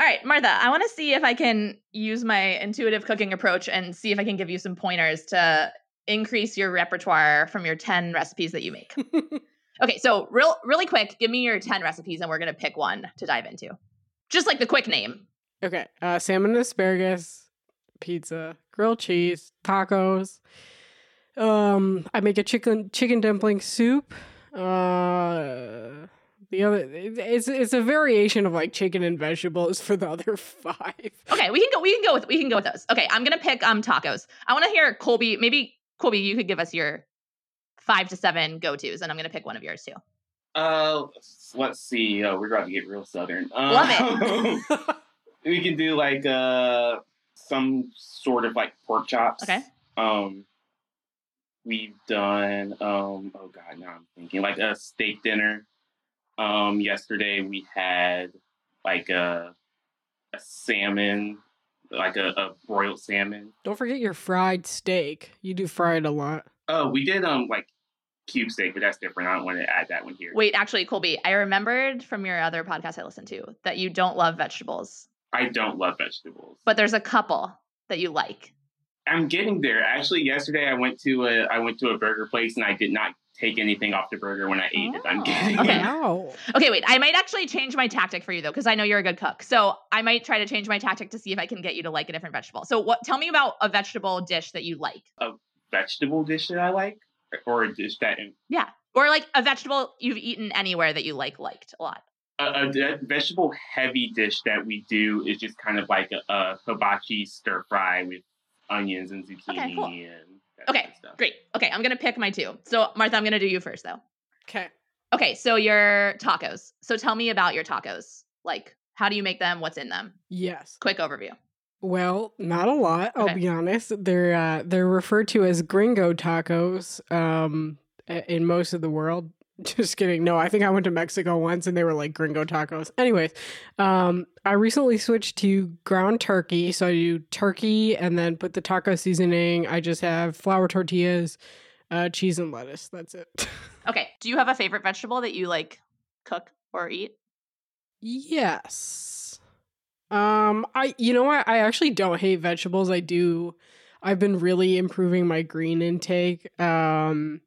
All right, Martha, I want to see if I can use my intuitive cooking approach and see if I can give you some pointers to increase your repertoire from your 10 recipes that you make. okay, so real really quick, give me your 10 recipes and we're going to pick one to dive into. Just like the quick name. okay. Uh, salmon and asparagus, pizza, grilled cheese, tacos. Um, I make a chicken chicken dumpling soup. Uh, the other it's it's a variation of like chicken and vegetables for the other five. Okay, we can go we can go with we can go with those. Okay, I'm going to pick um tacos. I want to hear Colby, maybe Colby you could give us your 5 to 7 go-tos and I'm going to pick one of yours too. Uh, let's- let's see. Uh, we're about to get real southern. Um, Love we can do like uh some sort of like pork chops. Okay. Um, we've done um oh god now I'm thinking like a steak dinner. Um, yesterday we had like a a salmon, like a, a broiled salmon. Don't forget your fried steak. You do fried a lot. Oh, we did um like cube steak, but that's different. I don't want to add that one here. Wait, actually Colby, I remembered from your other podcast I listened to that you don't love vegetables, I don't love vegetables. but there's a couple that you like. I'm getting there. Actually, yesterday I went to a I went to a burger place and I did not take anything off the burger when I ate it. I'm Oh, getting okay. there. Wow. Okay, wait. I might actually change my tactic for you though, because I know you're a good cook. So I might try to change my tactic to see if I can get you to like a different vegetable. So what? Tell me about a vegetable dish that you like, A Vegetable dish that I like, or a dish that Yeah. or like a vegetable you've eaten anywhere that you like liked a lot. a, a de- vegetable heavy dish that we do is just kind of like a, a hibachi stir fry with onions and zucchini Okay, cool. and that Okay. Great. Okay, I'm gonna pick my two. So Martha, I'm gonna do you first though. Okay. Okay, so your tacos. So tell me about your tacos. Like, how do you make them? What's in them? Yes. Quick overview. Well, not a lot. I'll Okay. be honest. They're uh, they're referred to as gringo tacos um, in most of the world. Just kidding. No, I think I went to Mexico once and they were like gringo tacos. Anyways, um, I recently switched to ground turkey. So I do turkey and then put the taco seasoning. I just have flour tortillas, uh, cheese, and lettuce. That's it. Okay. Do you have a favorite vegetable that you like cook or eat? Yes. Um I you know what? I actually don't hate vegetables. I do I've been really improving my green intake. Um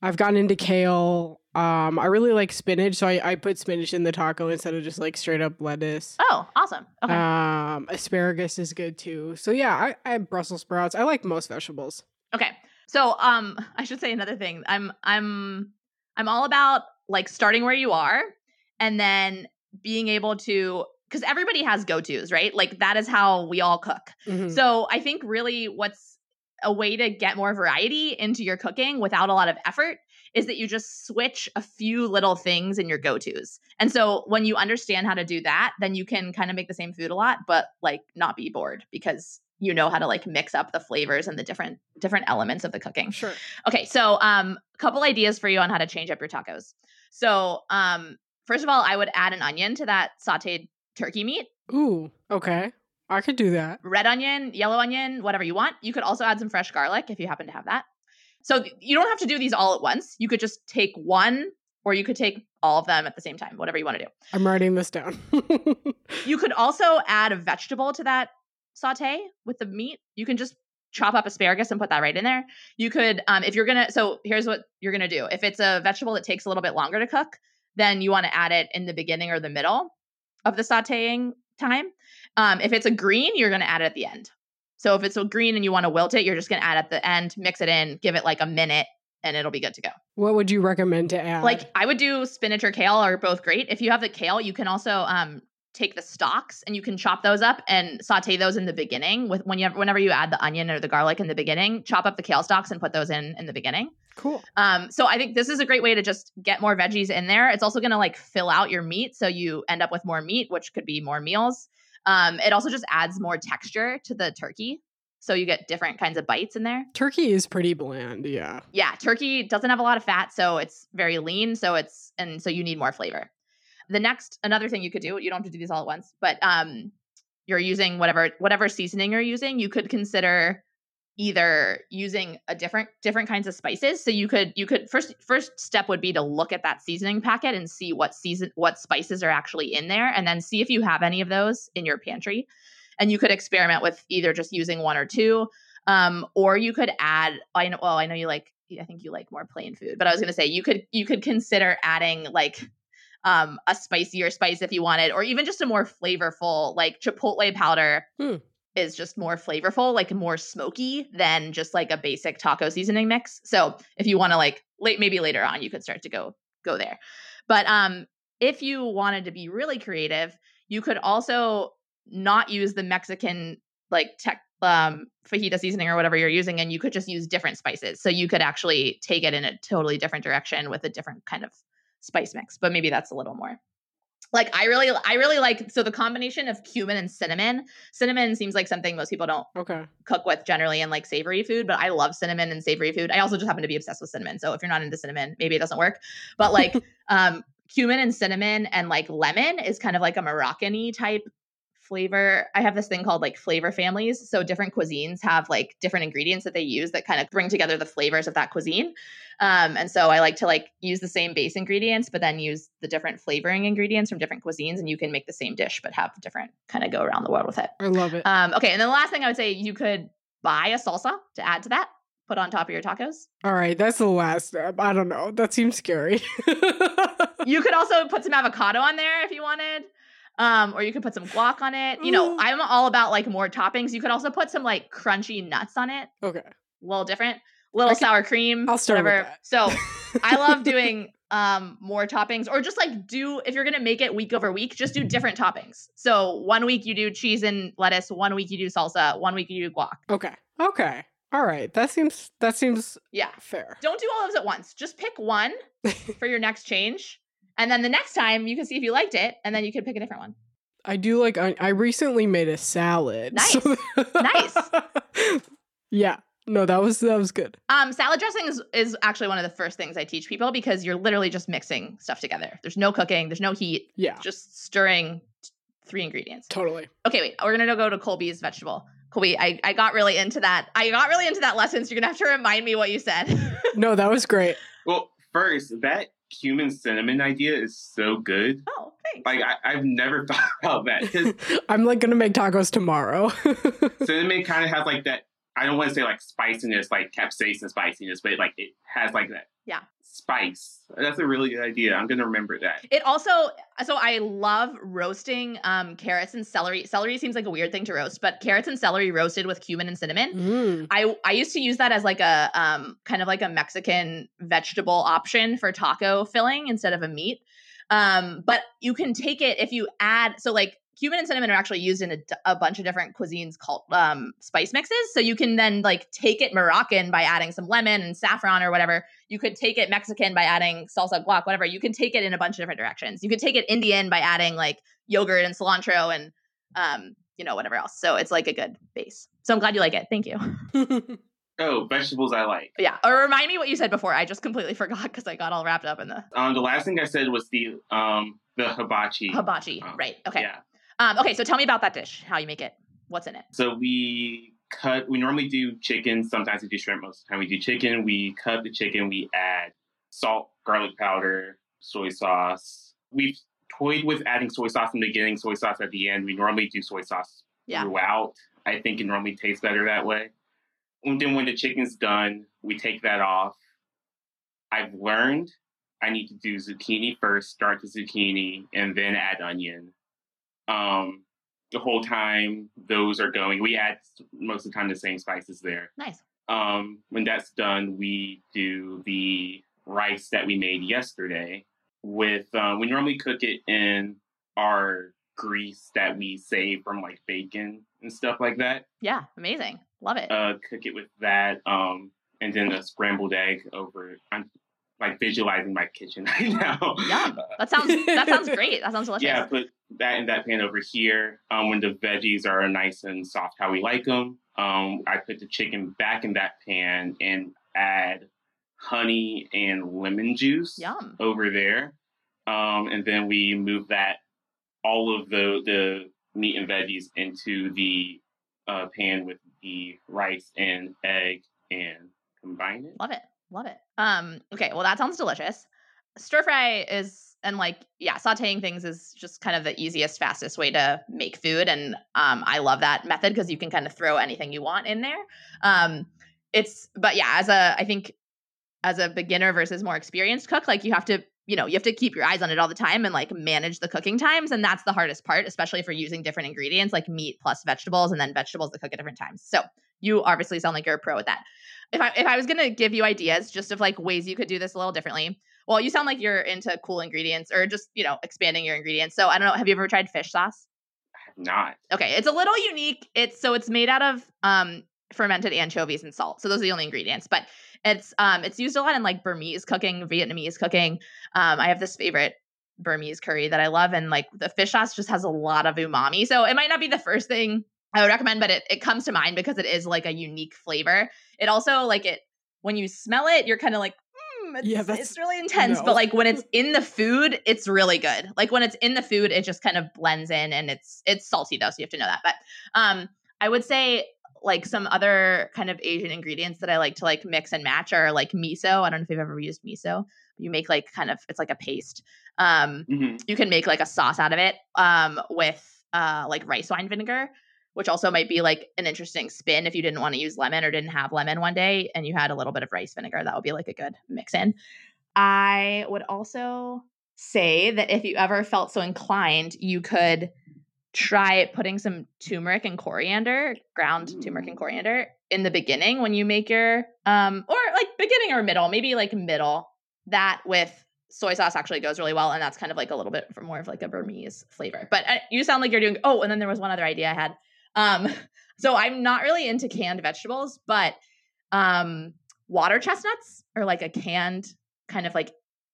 I've gotten into kale. Um I really like spinach, so I, I put spinach in the taco instead of just like straight up lettuce. Oh, awesome. Okay. Um asparagus is good too. So yeah, I, I have Brussels sprouts. I like most vegetables. Okay. So um I should say another thing. I'm I'm I'm all about like starting where you are and then being able to cuz everybody has go-tos, right? Like that is how we all cook. Mhm. So I think really what's a way to get more variety into your cooking without a lot of effort is that you just switch a few little things in your go-tos. And so when you understand how to do that, then you can kind of make the same food a lot but like not be bored because you know how to like mix up the flavors and the different different elements of the cooking. Sure. Okay, so um a couple ideas for you on how to change up your tacos. So, um first of all, I would add an onion to that sautéed turkey meat. Ooh, okay. I could do that. red onion, yellow onion, whatever you want. You could also add some fresh garlic if you happen to have that. So you don't have to do these all at once. You could just take one or you could take all of them at the same time, whatever you want to do. I'm writing this down. You could also add a vegetable to that saute with the meat. You can just chop up asparagus and put that right in there. You could, um, if you're gonna, so here's what you're gonna do. If it's a vegetable that takes a little bit longer to cook, then you want to add it in the beginning or the middle of the sauteing time. Um, if it's a green, you're gonna add it at the end. So if it's a green and you want to wilt it, you're just gonna add at the end, mix it in, give it like a minute, and it'll be good to go. what would you recommend to add? Like I would do spinach or kale are both great. If you have the kale, you can also um take the stalks and you can chop those up and saute those in the beginning with when you whenever you add the onion or the garlic in the beginning, chop up the kale stalks and put those in in the beginning. cool. Um so I think this is a great way to just get more veggies in there. It's also going to like fill out your meat so you end up with more meat, which could be more meals. Um it also just adds more texture to the turkey. So you get different kinds of bites in there. Turkey is pretty bland, yeah. Yeah, turkey doesn't have a lot of fat, so it's very lean. So it's and so you need more flavor. The next another thing you could do, you don't have to do these all at once, but um you're using whatever whatever seasoning you're using, you could consider either using a different different kinds of spices so you could you could first first step would be to look at that seasoning packet and see what season what spices are actually in there and then see if you have any of those in your pantry and you could experiment with either just using one or two um, or you could add i know well i know you like i think you like more plain food but i was going to say you could you could consider adding like um, a spicier spice if you wanted or even just a more flavorful like chipotle powder Hmm. Is just more flavorful like more smoky than just like a basic taco seasoning mix. So if you want to like late maybe later on you could start to go go there. But um if you wanted to be really creative you could also not use the mexican like tech um fajita seasoning or whatever you're using and you could just use different spices. So you could actually take it in a totally different direction with a different kind of spice mix but maybe that's a little more like i really i really like so the combination of cumin and cinnamon cinnamon seems like something most people don't Okay. cook with generally in like savory food, but I love cinnamon and savory food. I also just happen to be obsessed with cinnamon. So if you're not into cinnamon, maybe it doesn't work. But like um cumin and cinnamon and like lemon is kind of like a Moroccan-y type flavor. I have this thing called like flavor families. So different cuisines have like different ingredients that they use that kind of bring together the flavors of that cuisine. Um, and so I like to like use the same base ingredients, but then use the different flavoring ingredients from different cuisines, and you can make the same dish, but have different kind of go around the world with it. I love it. Um, okay, and then the last thing I would say, you could buy a salsa to add to that, put on top of your tacos. All right, that's the last step. I don't know. That seems scary. You could also put some avocado on there if you wanted. Um, or you could put some guac on it. You know, Mm. I'm all about like more toppings. You could also put some like crunchy nuts on it. okay. A little different. Little sour cream. I'll start with whatever. that. So I love doing um more toppings or just like do if you're gonna make it week over week, just do different toppings. So one week you do cheese and lettuce, one week you do salsa, one week you do guac. Okay. Okay. All right. That seems that seems Yeah. fair. Don't do all of those at once. Just pick one for your next change. And then the next time you can see if you liked it, and then you can pick a different one. I do like I, I recently made a salad. Nice. Nice. yeah. No, that was that was good. Um, salad dressing is, is actually one of the first things I teach people because you're literally just mixing stuff together. There's no cooking, there's no heat, Yeah. just stirring t- three ingredients. Totally. Okay, wait, we're gonna go to Colby's vegetable. Colby, I, I got really into that. I got really into that lesson, so you're gonna have to remind me what you said. No, that was great. Well, first, that cumin cinnamon idea is so good. oh, thanks. Like I, I've never thought about that because I'm like gonna make tacos tomorrow. cinnamon kind of has like that. I don't want to say like spiciness, like capsaicin spiciness, but like it has like that. Yeah. Spice. That's a really good idea. I'm gonna remember that. It also so I love roasting um carrots and celery. Celery seems like a weird thing to roast, but carrots and celery roasted with cumin and cinnamon. Mm. I I used to use that as like a um kind of like a Mexican vegetable option for taco filling instead of a meat. Um, but you can take it if you add so like cumin and cinnamon are actually used in a bunch of different cuisines called um spice mixes. So you can then like take it Moroccan by adding some lemon and saffron or whatever. You could take it Mexican by adding salsa guac, whatever. You can take it in a bunch of different directions. You could take it Indian by adding like yogurt and cilantro and um you know whatever else. So it's like a good base. So I'm glad you like it. Thank you. Oh, vegetables I like. Yeah. Or remind me what you said before. I just completely forgot because I got all wrapped up in the Um, the last thing I said was the um the hibachi. hibachi. Um, right. Okay. Yeah. Um, okay. So tell me about that dish. How you make it? What's in it? So we cut. We normally do chicken. Sometimes we do shrimp. Most of the time we do chicken. We cut the chicken. We add salt, garlic powder, soy sauce. We've toyed with adding soy sauce in the beginning, soy sauce at the end. We normally do soy sauce Yeah. throughout. I think it normally tastes better that way. And then when the chicken's done, we take that off. I've learned I need to do zucchini first, start the zucchini, and then add onion. Um, the whole time those are going, we add most of the time the same spices there. Nice. Um, when that's done, we do the rice that we made yesterday. With um, we normally cook it in our grease that we save from like bacon and stuff like that. Yeah. Amazing. Love it. Uh, cook it with that, um, and then a scrambled egg over. I'm like visualizing my kitchen right now. Yeah, That sounds that sounds great. That sounds delicious. Yeah, put that in that pan over here. Um, when the veggies are nice and soft, how we like them. Um, I put the chicken back in that pan and add honey and lemon juice Yum. over there. Um, and then we move that all of the the meat and veggies into the uh, pan with the rice and egg and combine it. Love it. Love it. Um, okay, well that sounds delicious. Stir fry is and like yeah, sauteing things is just kind of the easiest, fastest way to make food. And um I love that method because you can kind of throw anything you want in there. Um it's but yeah, as a I think as a beginner versus more experienced cook, like you have to you know, you have to keep your eyes on it all the time and like manage the cooking times. And that's the hardest part, especially if you're using different ingredients like meat plus vegetables and then vegetables that cook at different times. So you obviously sound like you're a pro at that. If I if I was gonna give you ideas just of like ways you could do this a little differently, well, you sound like you're into cool ingredients or just, you know, expanding your ingredients. So I don't know, have you ever tried fish sauce? Not. Okay, it's a little unique. It's so it's made out of um fermented anchovies and salt. So those are the only ingredients. But it's um it's used a lot in like Burmese cooking, Vietnamese cooking. Um, I have this favorite Burmese curry that I love, and like the fish sauce just has a lot of umami. So it might not be the first thing I would recommend, but it it comes to mind because it is like a unique flavor. It also like it when you smell it, you're kind of like. "Hmm, It's, Yeah, it's really intense, no. but like when it's in the food, it's really good. Like when it's in the food, it just kind of blends in, and it's it's salty though, so you have to know that. But um, I would say like some other kind of Asian ingredients that I like to like mix and match are like miso. I don't know if you've ever used miso. You make like kind of it's like a paste. Um, Mhm. you can make like a sauce out of it um, with uh, like rice wine vinegar, which also might be like an interesting spin if you didn't want to use lemon or didn't have lemon one day and you had a little bit of rice vinegar. That would be like a good mix in. I would also say that if you ever felt so inclined, you could try putting some turmeric and coriander, ground turmeric and coriander in the beginning when you make your um or like beginning or middle, maybe like middle. That with soy sauce actually goes really well and that's kind of like a little bit more of like a Burmese flavor. But uh, you sound like you're doing Oh, and then there was one other idea I had. Um so I'm not really into canned vegetables, but um water chestnuts are like a canned kind of like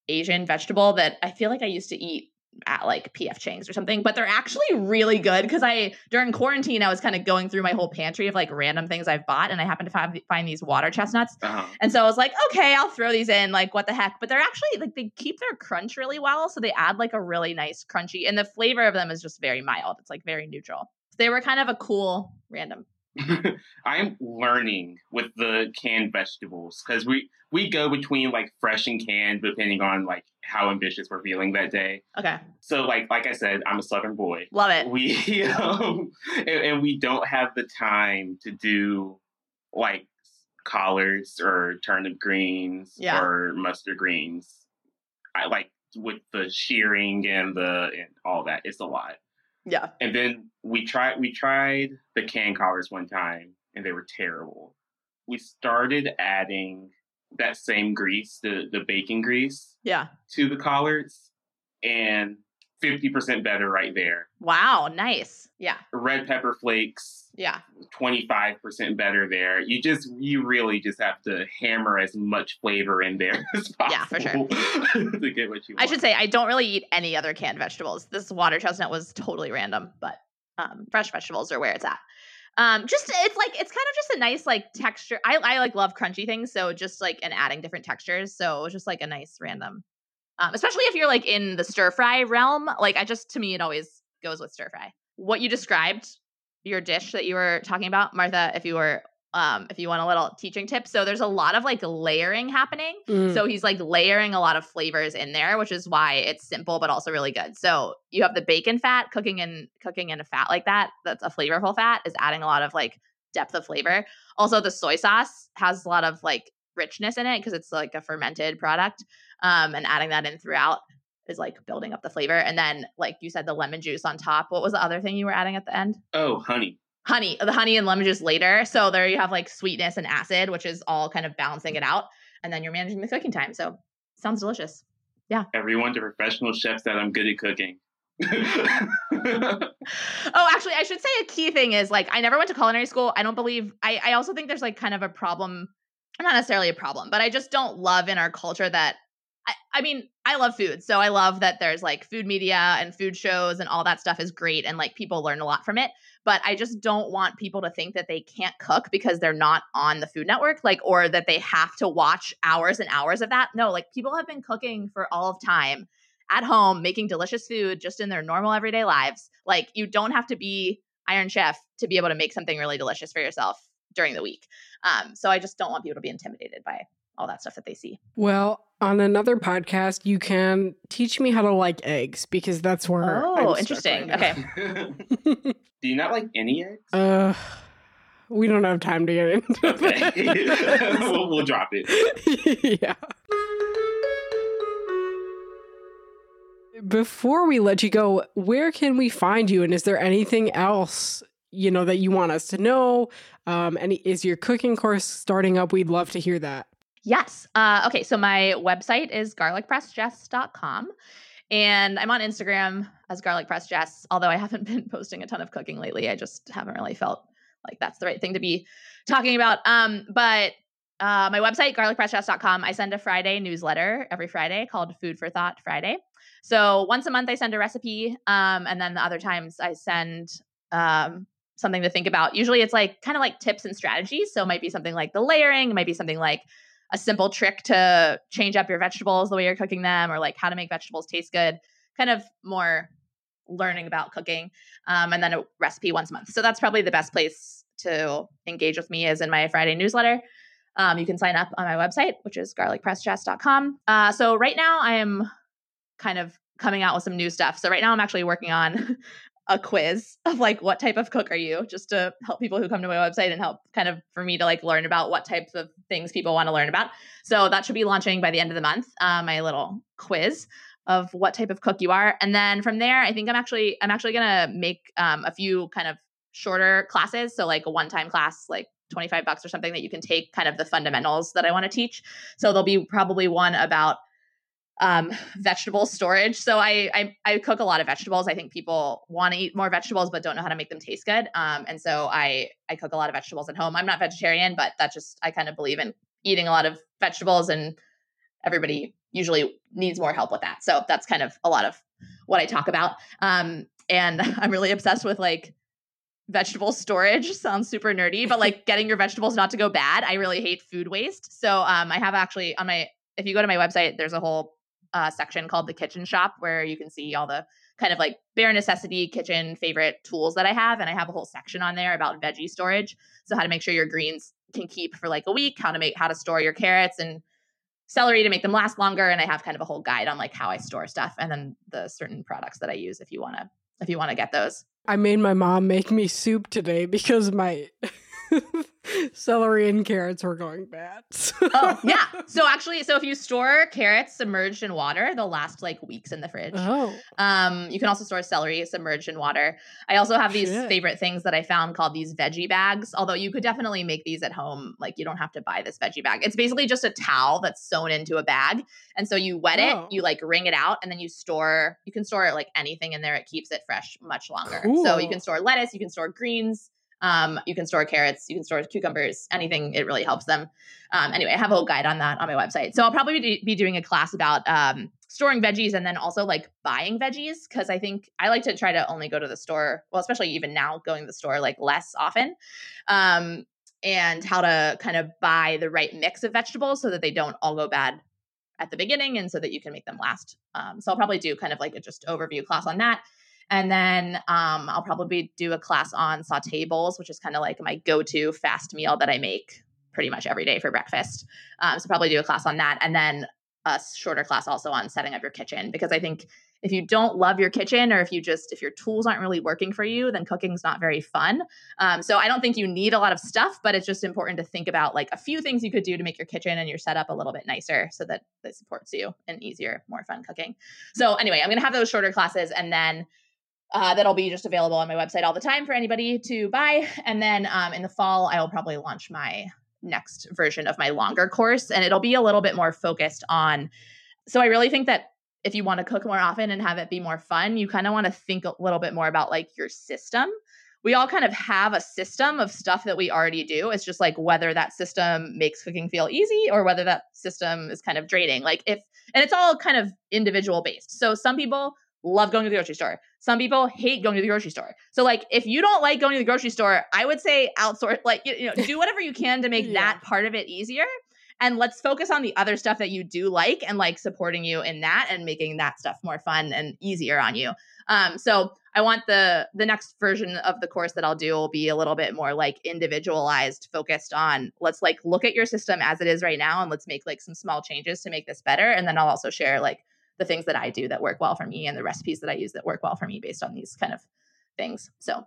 Asian vegetable that I feel like I used to eat at like PF Chang's or something, but they're actually really good because I during quarantine I was kind of going through my whole pantry of like random things I've bought and I happened to find, find these water chestnuts Uh-huh. and so I was like, okay, I'll throw these in. Like, what the heck? But they're actually like they keep their crunch really well, so they add like a really nice crunchy, and the flavor of them is just very mild. It's like very neutral. They were kind of a cool random. I'm learning with the canned vegetables because we we go between like fresh and canned depending on like how ambitious we're feeling that day. Okay, So like like I said, I'm a Southern boy. love it. We um, and, and we don't have the time to do like collards or turnip greens Yeah. or mustard greens. I like with the shearing and the and all that. It's a lot. Yeah, And then we tried we tried the can collards one time and they were terrible. We started adding that same grease, the, the bacon grease, yeah. to the collards and 50% better right there. Wow, nice. Yeah, Red pepper flakes, yeah, 25% better there. You just you really just have to hammer as much flavor in there as possible Yeah, for sure. to get what you want. I should say I don't really eat any other canned vegetables. This water chestnut was totally random, but um, fresh vegetables are where it's at. Um, just it's like it's kind of just a nice like texture. I I like love crunchy things, so just like and adding different textures. So it was just like a nice random, um, especially if you're like in the stir fry realm. Like I just to me it always goes with stir fry. What you described, your dish that you were talking about, Martha. If you were um, if you want a little teaching tip, so there's a lot of like layering happening. Mm. So he's like layering a lot of flavors in there, which is why it's simple but also really good. So you have the bacon fat cooking in cooking in a fat like that. That's a flavorful fat is adding a lot of like depth of flavor. Also, the soy sauce has a lot of like richness in it because it's like a fermented product. Um, and adding that in throughout is like building up the flavor. And then, like you said, the lemon juice on top. What was the other thing you were adding at the end? oh, honey. honey the honey and lemon juice later so there you have like sweetness and acid which is all kind of balancing it out and then you're managing the cooking time so sounds delicious Yeah. Everyone to professional chefs that I'm good at cooking. oh actually i should say a key thing is like i never went to culinary school i don't believe i i also think there's like kind of a problem not necessarily a problem but i just don't love in our culture that I, mean i love food so i love that there's like food media and food shows and all that stuff is great and like people learn a lot from it but i just don't want people to think that they can't cook because they're not on the food network like or that they have to watch hours and hours of that no like people have been cooking for all of time at home making delicious food just in their normal everyday lives. Like you don't have to be Iron Chef to be able to make something really delicious for yourself during the week. Um, so I just don't want people to be intimidated by all that stuff that they see. Well, on another podcast, you can teach me how to like eggs because that's where. Oh, interesting. Right okay. Do you not like any eggs? Uh, we don't have time to get into okay. we'll, we'll drop it. yeah. Before we let you go, where can we find you? And is there anything else you know that you want us to know? Um, and is your cooking course starting up? We'd love to hear that. Yes. Uh, okay. So my website is garlicpressjess.com. And I'm on Instagram as Garlic Press Jess, although I haven't been posting a ton of cooking lately. I just haven't really felt like that's the right thing to be talking about. Um, but uh, my website, garlicpressjess.com, I send a Friday newsletter every Friday called Food for Thought Friday. So once a month, I send a recipe. Um, and then the other times, I send um, something to think about. Usually it's like kind of like tips and strategies. So it might be something like the layering, it might be something like a simple trick to change up your vegetables the way you're cooking them, or like how to make vegetables taste good, kind of more learning about cooking. Um, and then a recipe once a month. So that's probably the best place to engage with me is in my Friday newsletter. Um, you can sign up on my website, which is garlicpressjess.com. Uh, so right now I am kind of coming out with some new stuff. So right now I'm actually working on a quiz of like what type of cook are you just to help people who come to my website and help kind of for me to like learn about what types of things people want to learn about. So that should be launching by the end of the month uh, my little quiz of what type of cook you are. And then from there i think i'm actually i'm actually gonna make um, a few kind of shorter classes. So like a one-time class like 25 bucks or something that you can take kind of the fundamentals that i want to teach. So there'll be probably one about um, vegetable storage. So I, I, I cook a lot of vegetables. I think people want to eat more vegetables but don't know how to make them taste good. Um, and so I I cook a lot of vegetables at home. I'm not vegetarian, but that's just I kind of believe in eating a lot of vegetables, and everybody usually needs more help with that. So that's kind of a lot of what I talk about. Um, and I'm really obsessed with like vegetable storage sounds super nerdy but like getting your vegetables not to go bad i really hate food waste so um, i have actually on my if you go to my website there's a whole uh, section called the kitchen shop where you can see all the kind of like bare necessity kitchen favorite tools that I have. And I have a whole section on there about veggie storage. So how to make sure your greens can keep for like a week, how to make how to store your carrots and celery to make them last longer. And I have kind of a whole guide on like how I store stuff and then the certain products that I use if you wanna if you want to get those. I made my mom make me soup today because my celery and carrots were going bad. oh, yeah. So actually, so if you store carrots submerged in water, they'll last like weeks in the fridge. Oh. Um, you can also store celery submerged in water. I also have these Shit. favorite things that I found called these veggie bags, although you could definitely make these at home. Like you don't have to buy this veggie bag. It's basically just a towel that's sewn into a bag. And so you wet oh. it, you like wring it out, and then you store, you can store like anything in there. It keeps it fresh much longer. Cool. So you can store lettuce, you can store greens um, you can store carrots, you can store cucumbers, anything. It really helps them. Um, anyway, I have a whole guide on that on my website. So I'll probably be doing a class about um, storing veggies and then also like buying veggies because I think I like to try to only go to the store. Well, especially even now going to the store like less often. Um, and how to kind of buy the right mix of vegetables so that they don't all go bad at the beginning and so that you can make them last. Um, so I'll probably do kind of like a just overview class on that. And then um, I'll probably do a class on saute bowls, which is kind of like my go to fast meal that I make pretty much every day for breakfast. Um, so probably do a class on that. And then a shorter class also on setting up your kitchen because I think if you don't love your kitchen or if you just if your tools aren't really working for you then cooking's not very fun um, so i don't think you need a lot of stuff but it's just important to think about like a few things you could do to make your kitchen and your setup a little bit nicer so that it supports you and easier more fun cooking so anyway i'm going to have those shorter classes and then uh, that'll be just available on my website all the time for anybody to buy. And then um, in the fall, I will probably launch my next version of my longer course, and it'll be a little bit more focused on. So I really think that if you want to cook more often and have it be more fun, you kind of want to think a little bit more about like your system. We all kind of have a system of stuff that we already do. It's just like whether that system makes cooking feel easy or whether that system is kind of draining. Like if, and it's all kind of individual based. So some people love going to the grocery store. Some people hate going to the grocery store. So like if you don't like going to the grocery store, I would say outsource like you, know, do whatever you can to make yeah. that part of it easier. and let's focus on the other stuff that you do like and like supporting you in that and making that stuff more fun and easier on you. Um, so I want the the next version of the course that I'll do will be a little bit more like individualized, focused on let's like look at your system as it is right now and let's make like some small changes to make this better. And then I'll also share like the things that I do that work well for me and the recipes that I use that work well for me based on these kind of things. So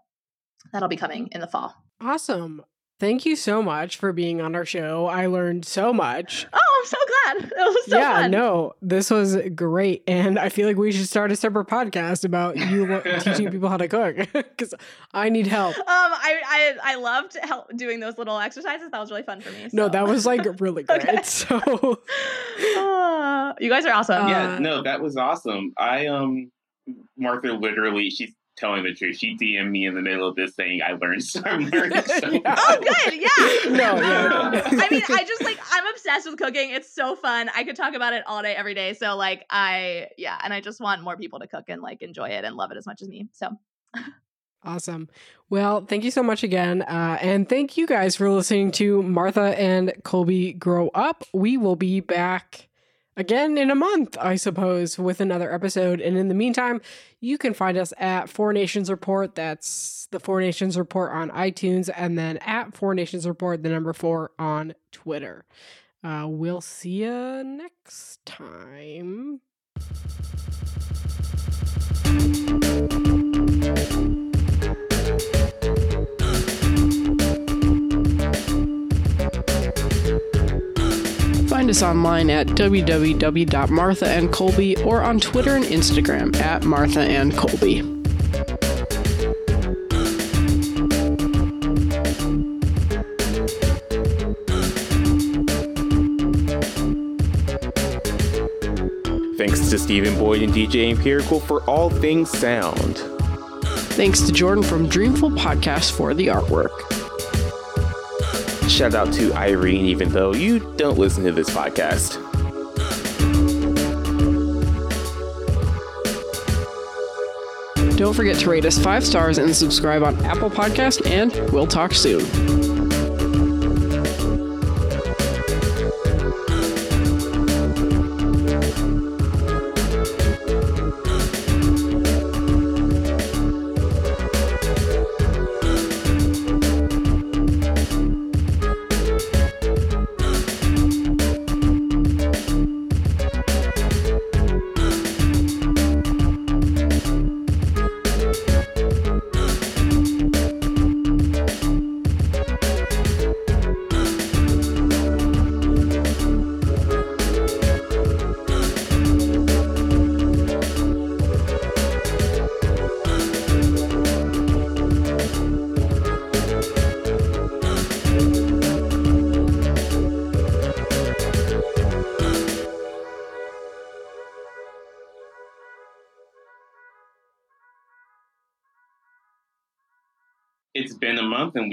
that'll be coming in the fall. Awesome. Thank you so much for being on our show. I learned so much. Oh, I'm so glad. It was so yeah, fun. no, this was great. And I feel like we should start a separate podcast about you teaching people how to cook because I need help. Um, I I I loved help doing those little exercises. That was really fun for me. No, that was like really great. Okay. So, Ah, you guys are awesome. Uh, yeah, no, that was awesome. I um, Martha literally, she's telling the truth. She DM'd me in the middle of this saying, "I learned so much." Yeah. Oh, good. Yeah. No, yeah. I mean, I just like I'm obsessed with cooking. It's so fun. I could talk about it all day, every day. So like, I yeah, and I just want more people to cook and like enjoy it and love it as much as me. So Awesome. Well, thank you so much again. Uh, and thank you guys for listening to Martha and Colby Grow Up. We will be back again in a month, I suppose, with another episode. And in the meantime, you can find us at Four Nations Report. That's the Four Nations Report on iTunes. And then at Four Nations Report, the number four on Twitter. Uh, we'll see you next time. Find us online at www.marthaandcolby or on Twitter and Instagram at Martha and Colby. Thanks to Stephen Boyd and DJ Empirical for all things sound. Thanks to Jordan from Dreamful Podcast for the artwork. Shout out to Irene, even though you don't listen to this podcast. Don't forget to rate us five stars and subscribe on Apple Podcast, and we'll talk soon.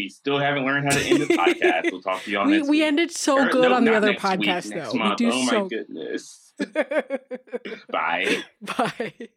We still haven't learned how to end the podcast. We'll talk to y'all We, next we week. ended so Or, good no, on the other week, podcast, next though. month. We do oh so my goodness. Bye. Bye.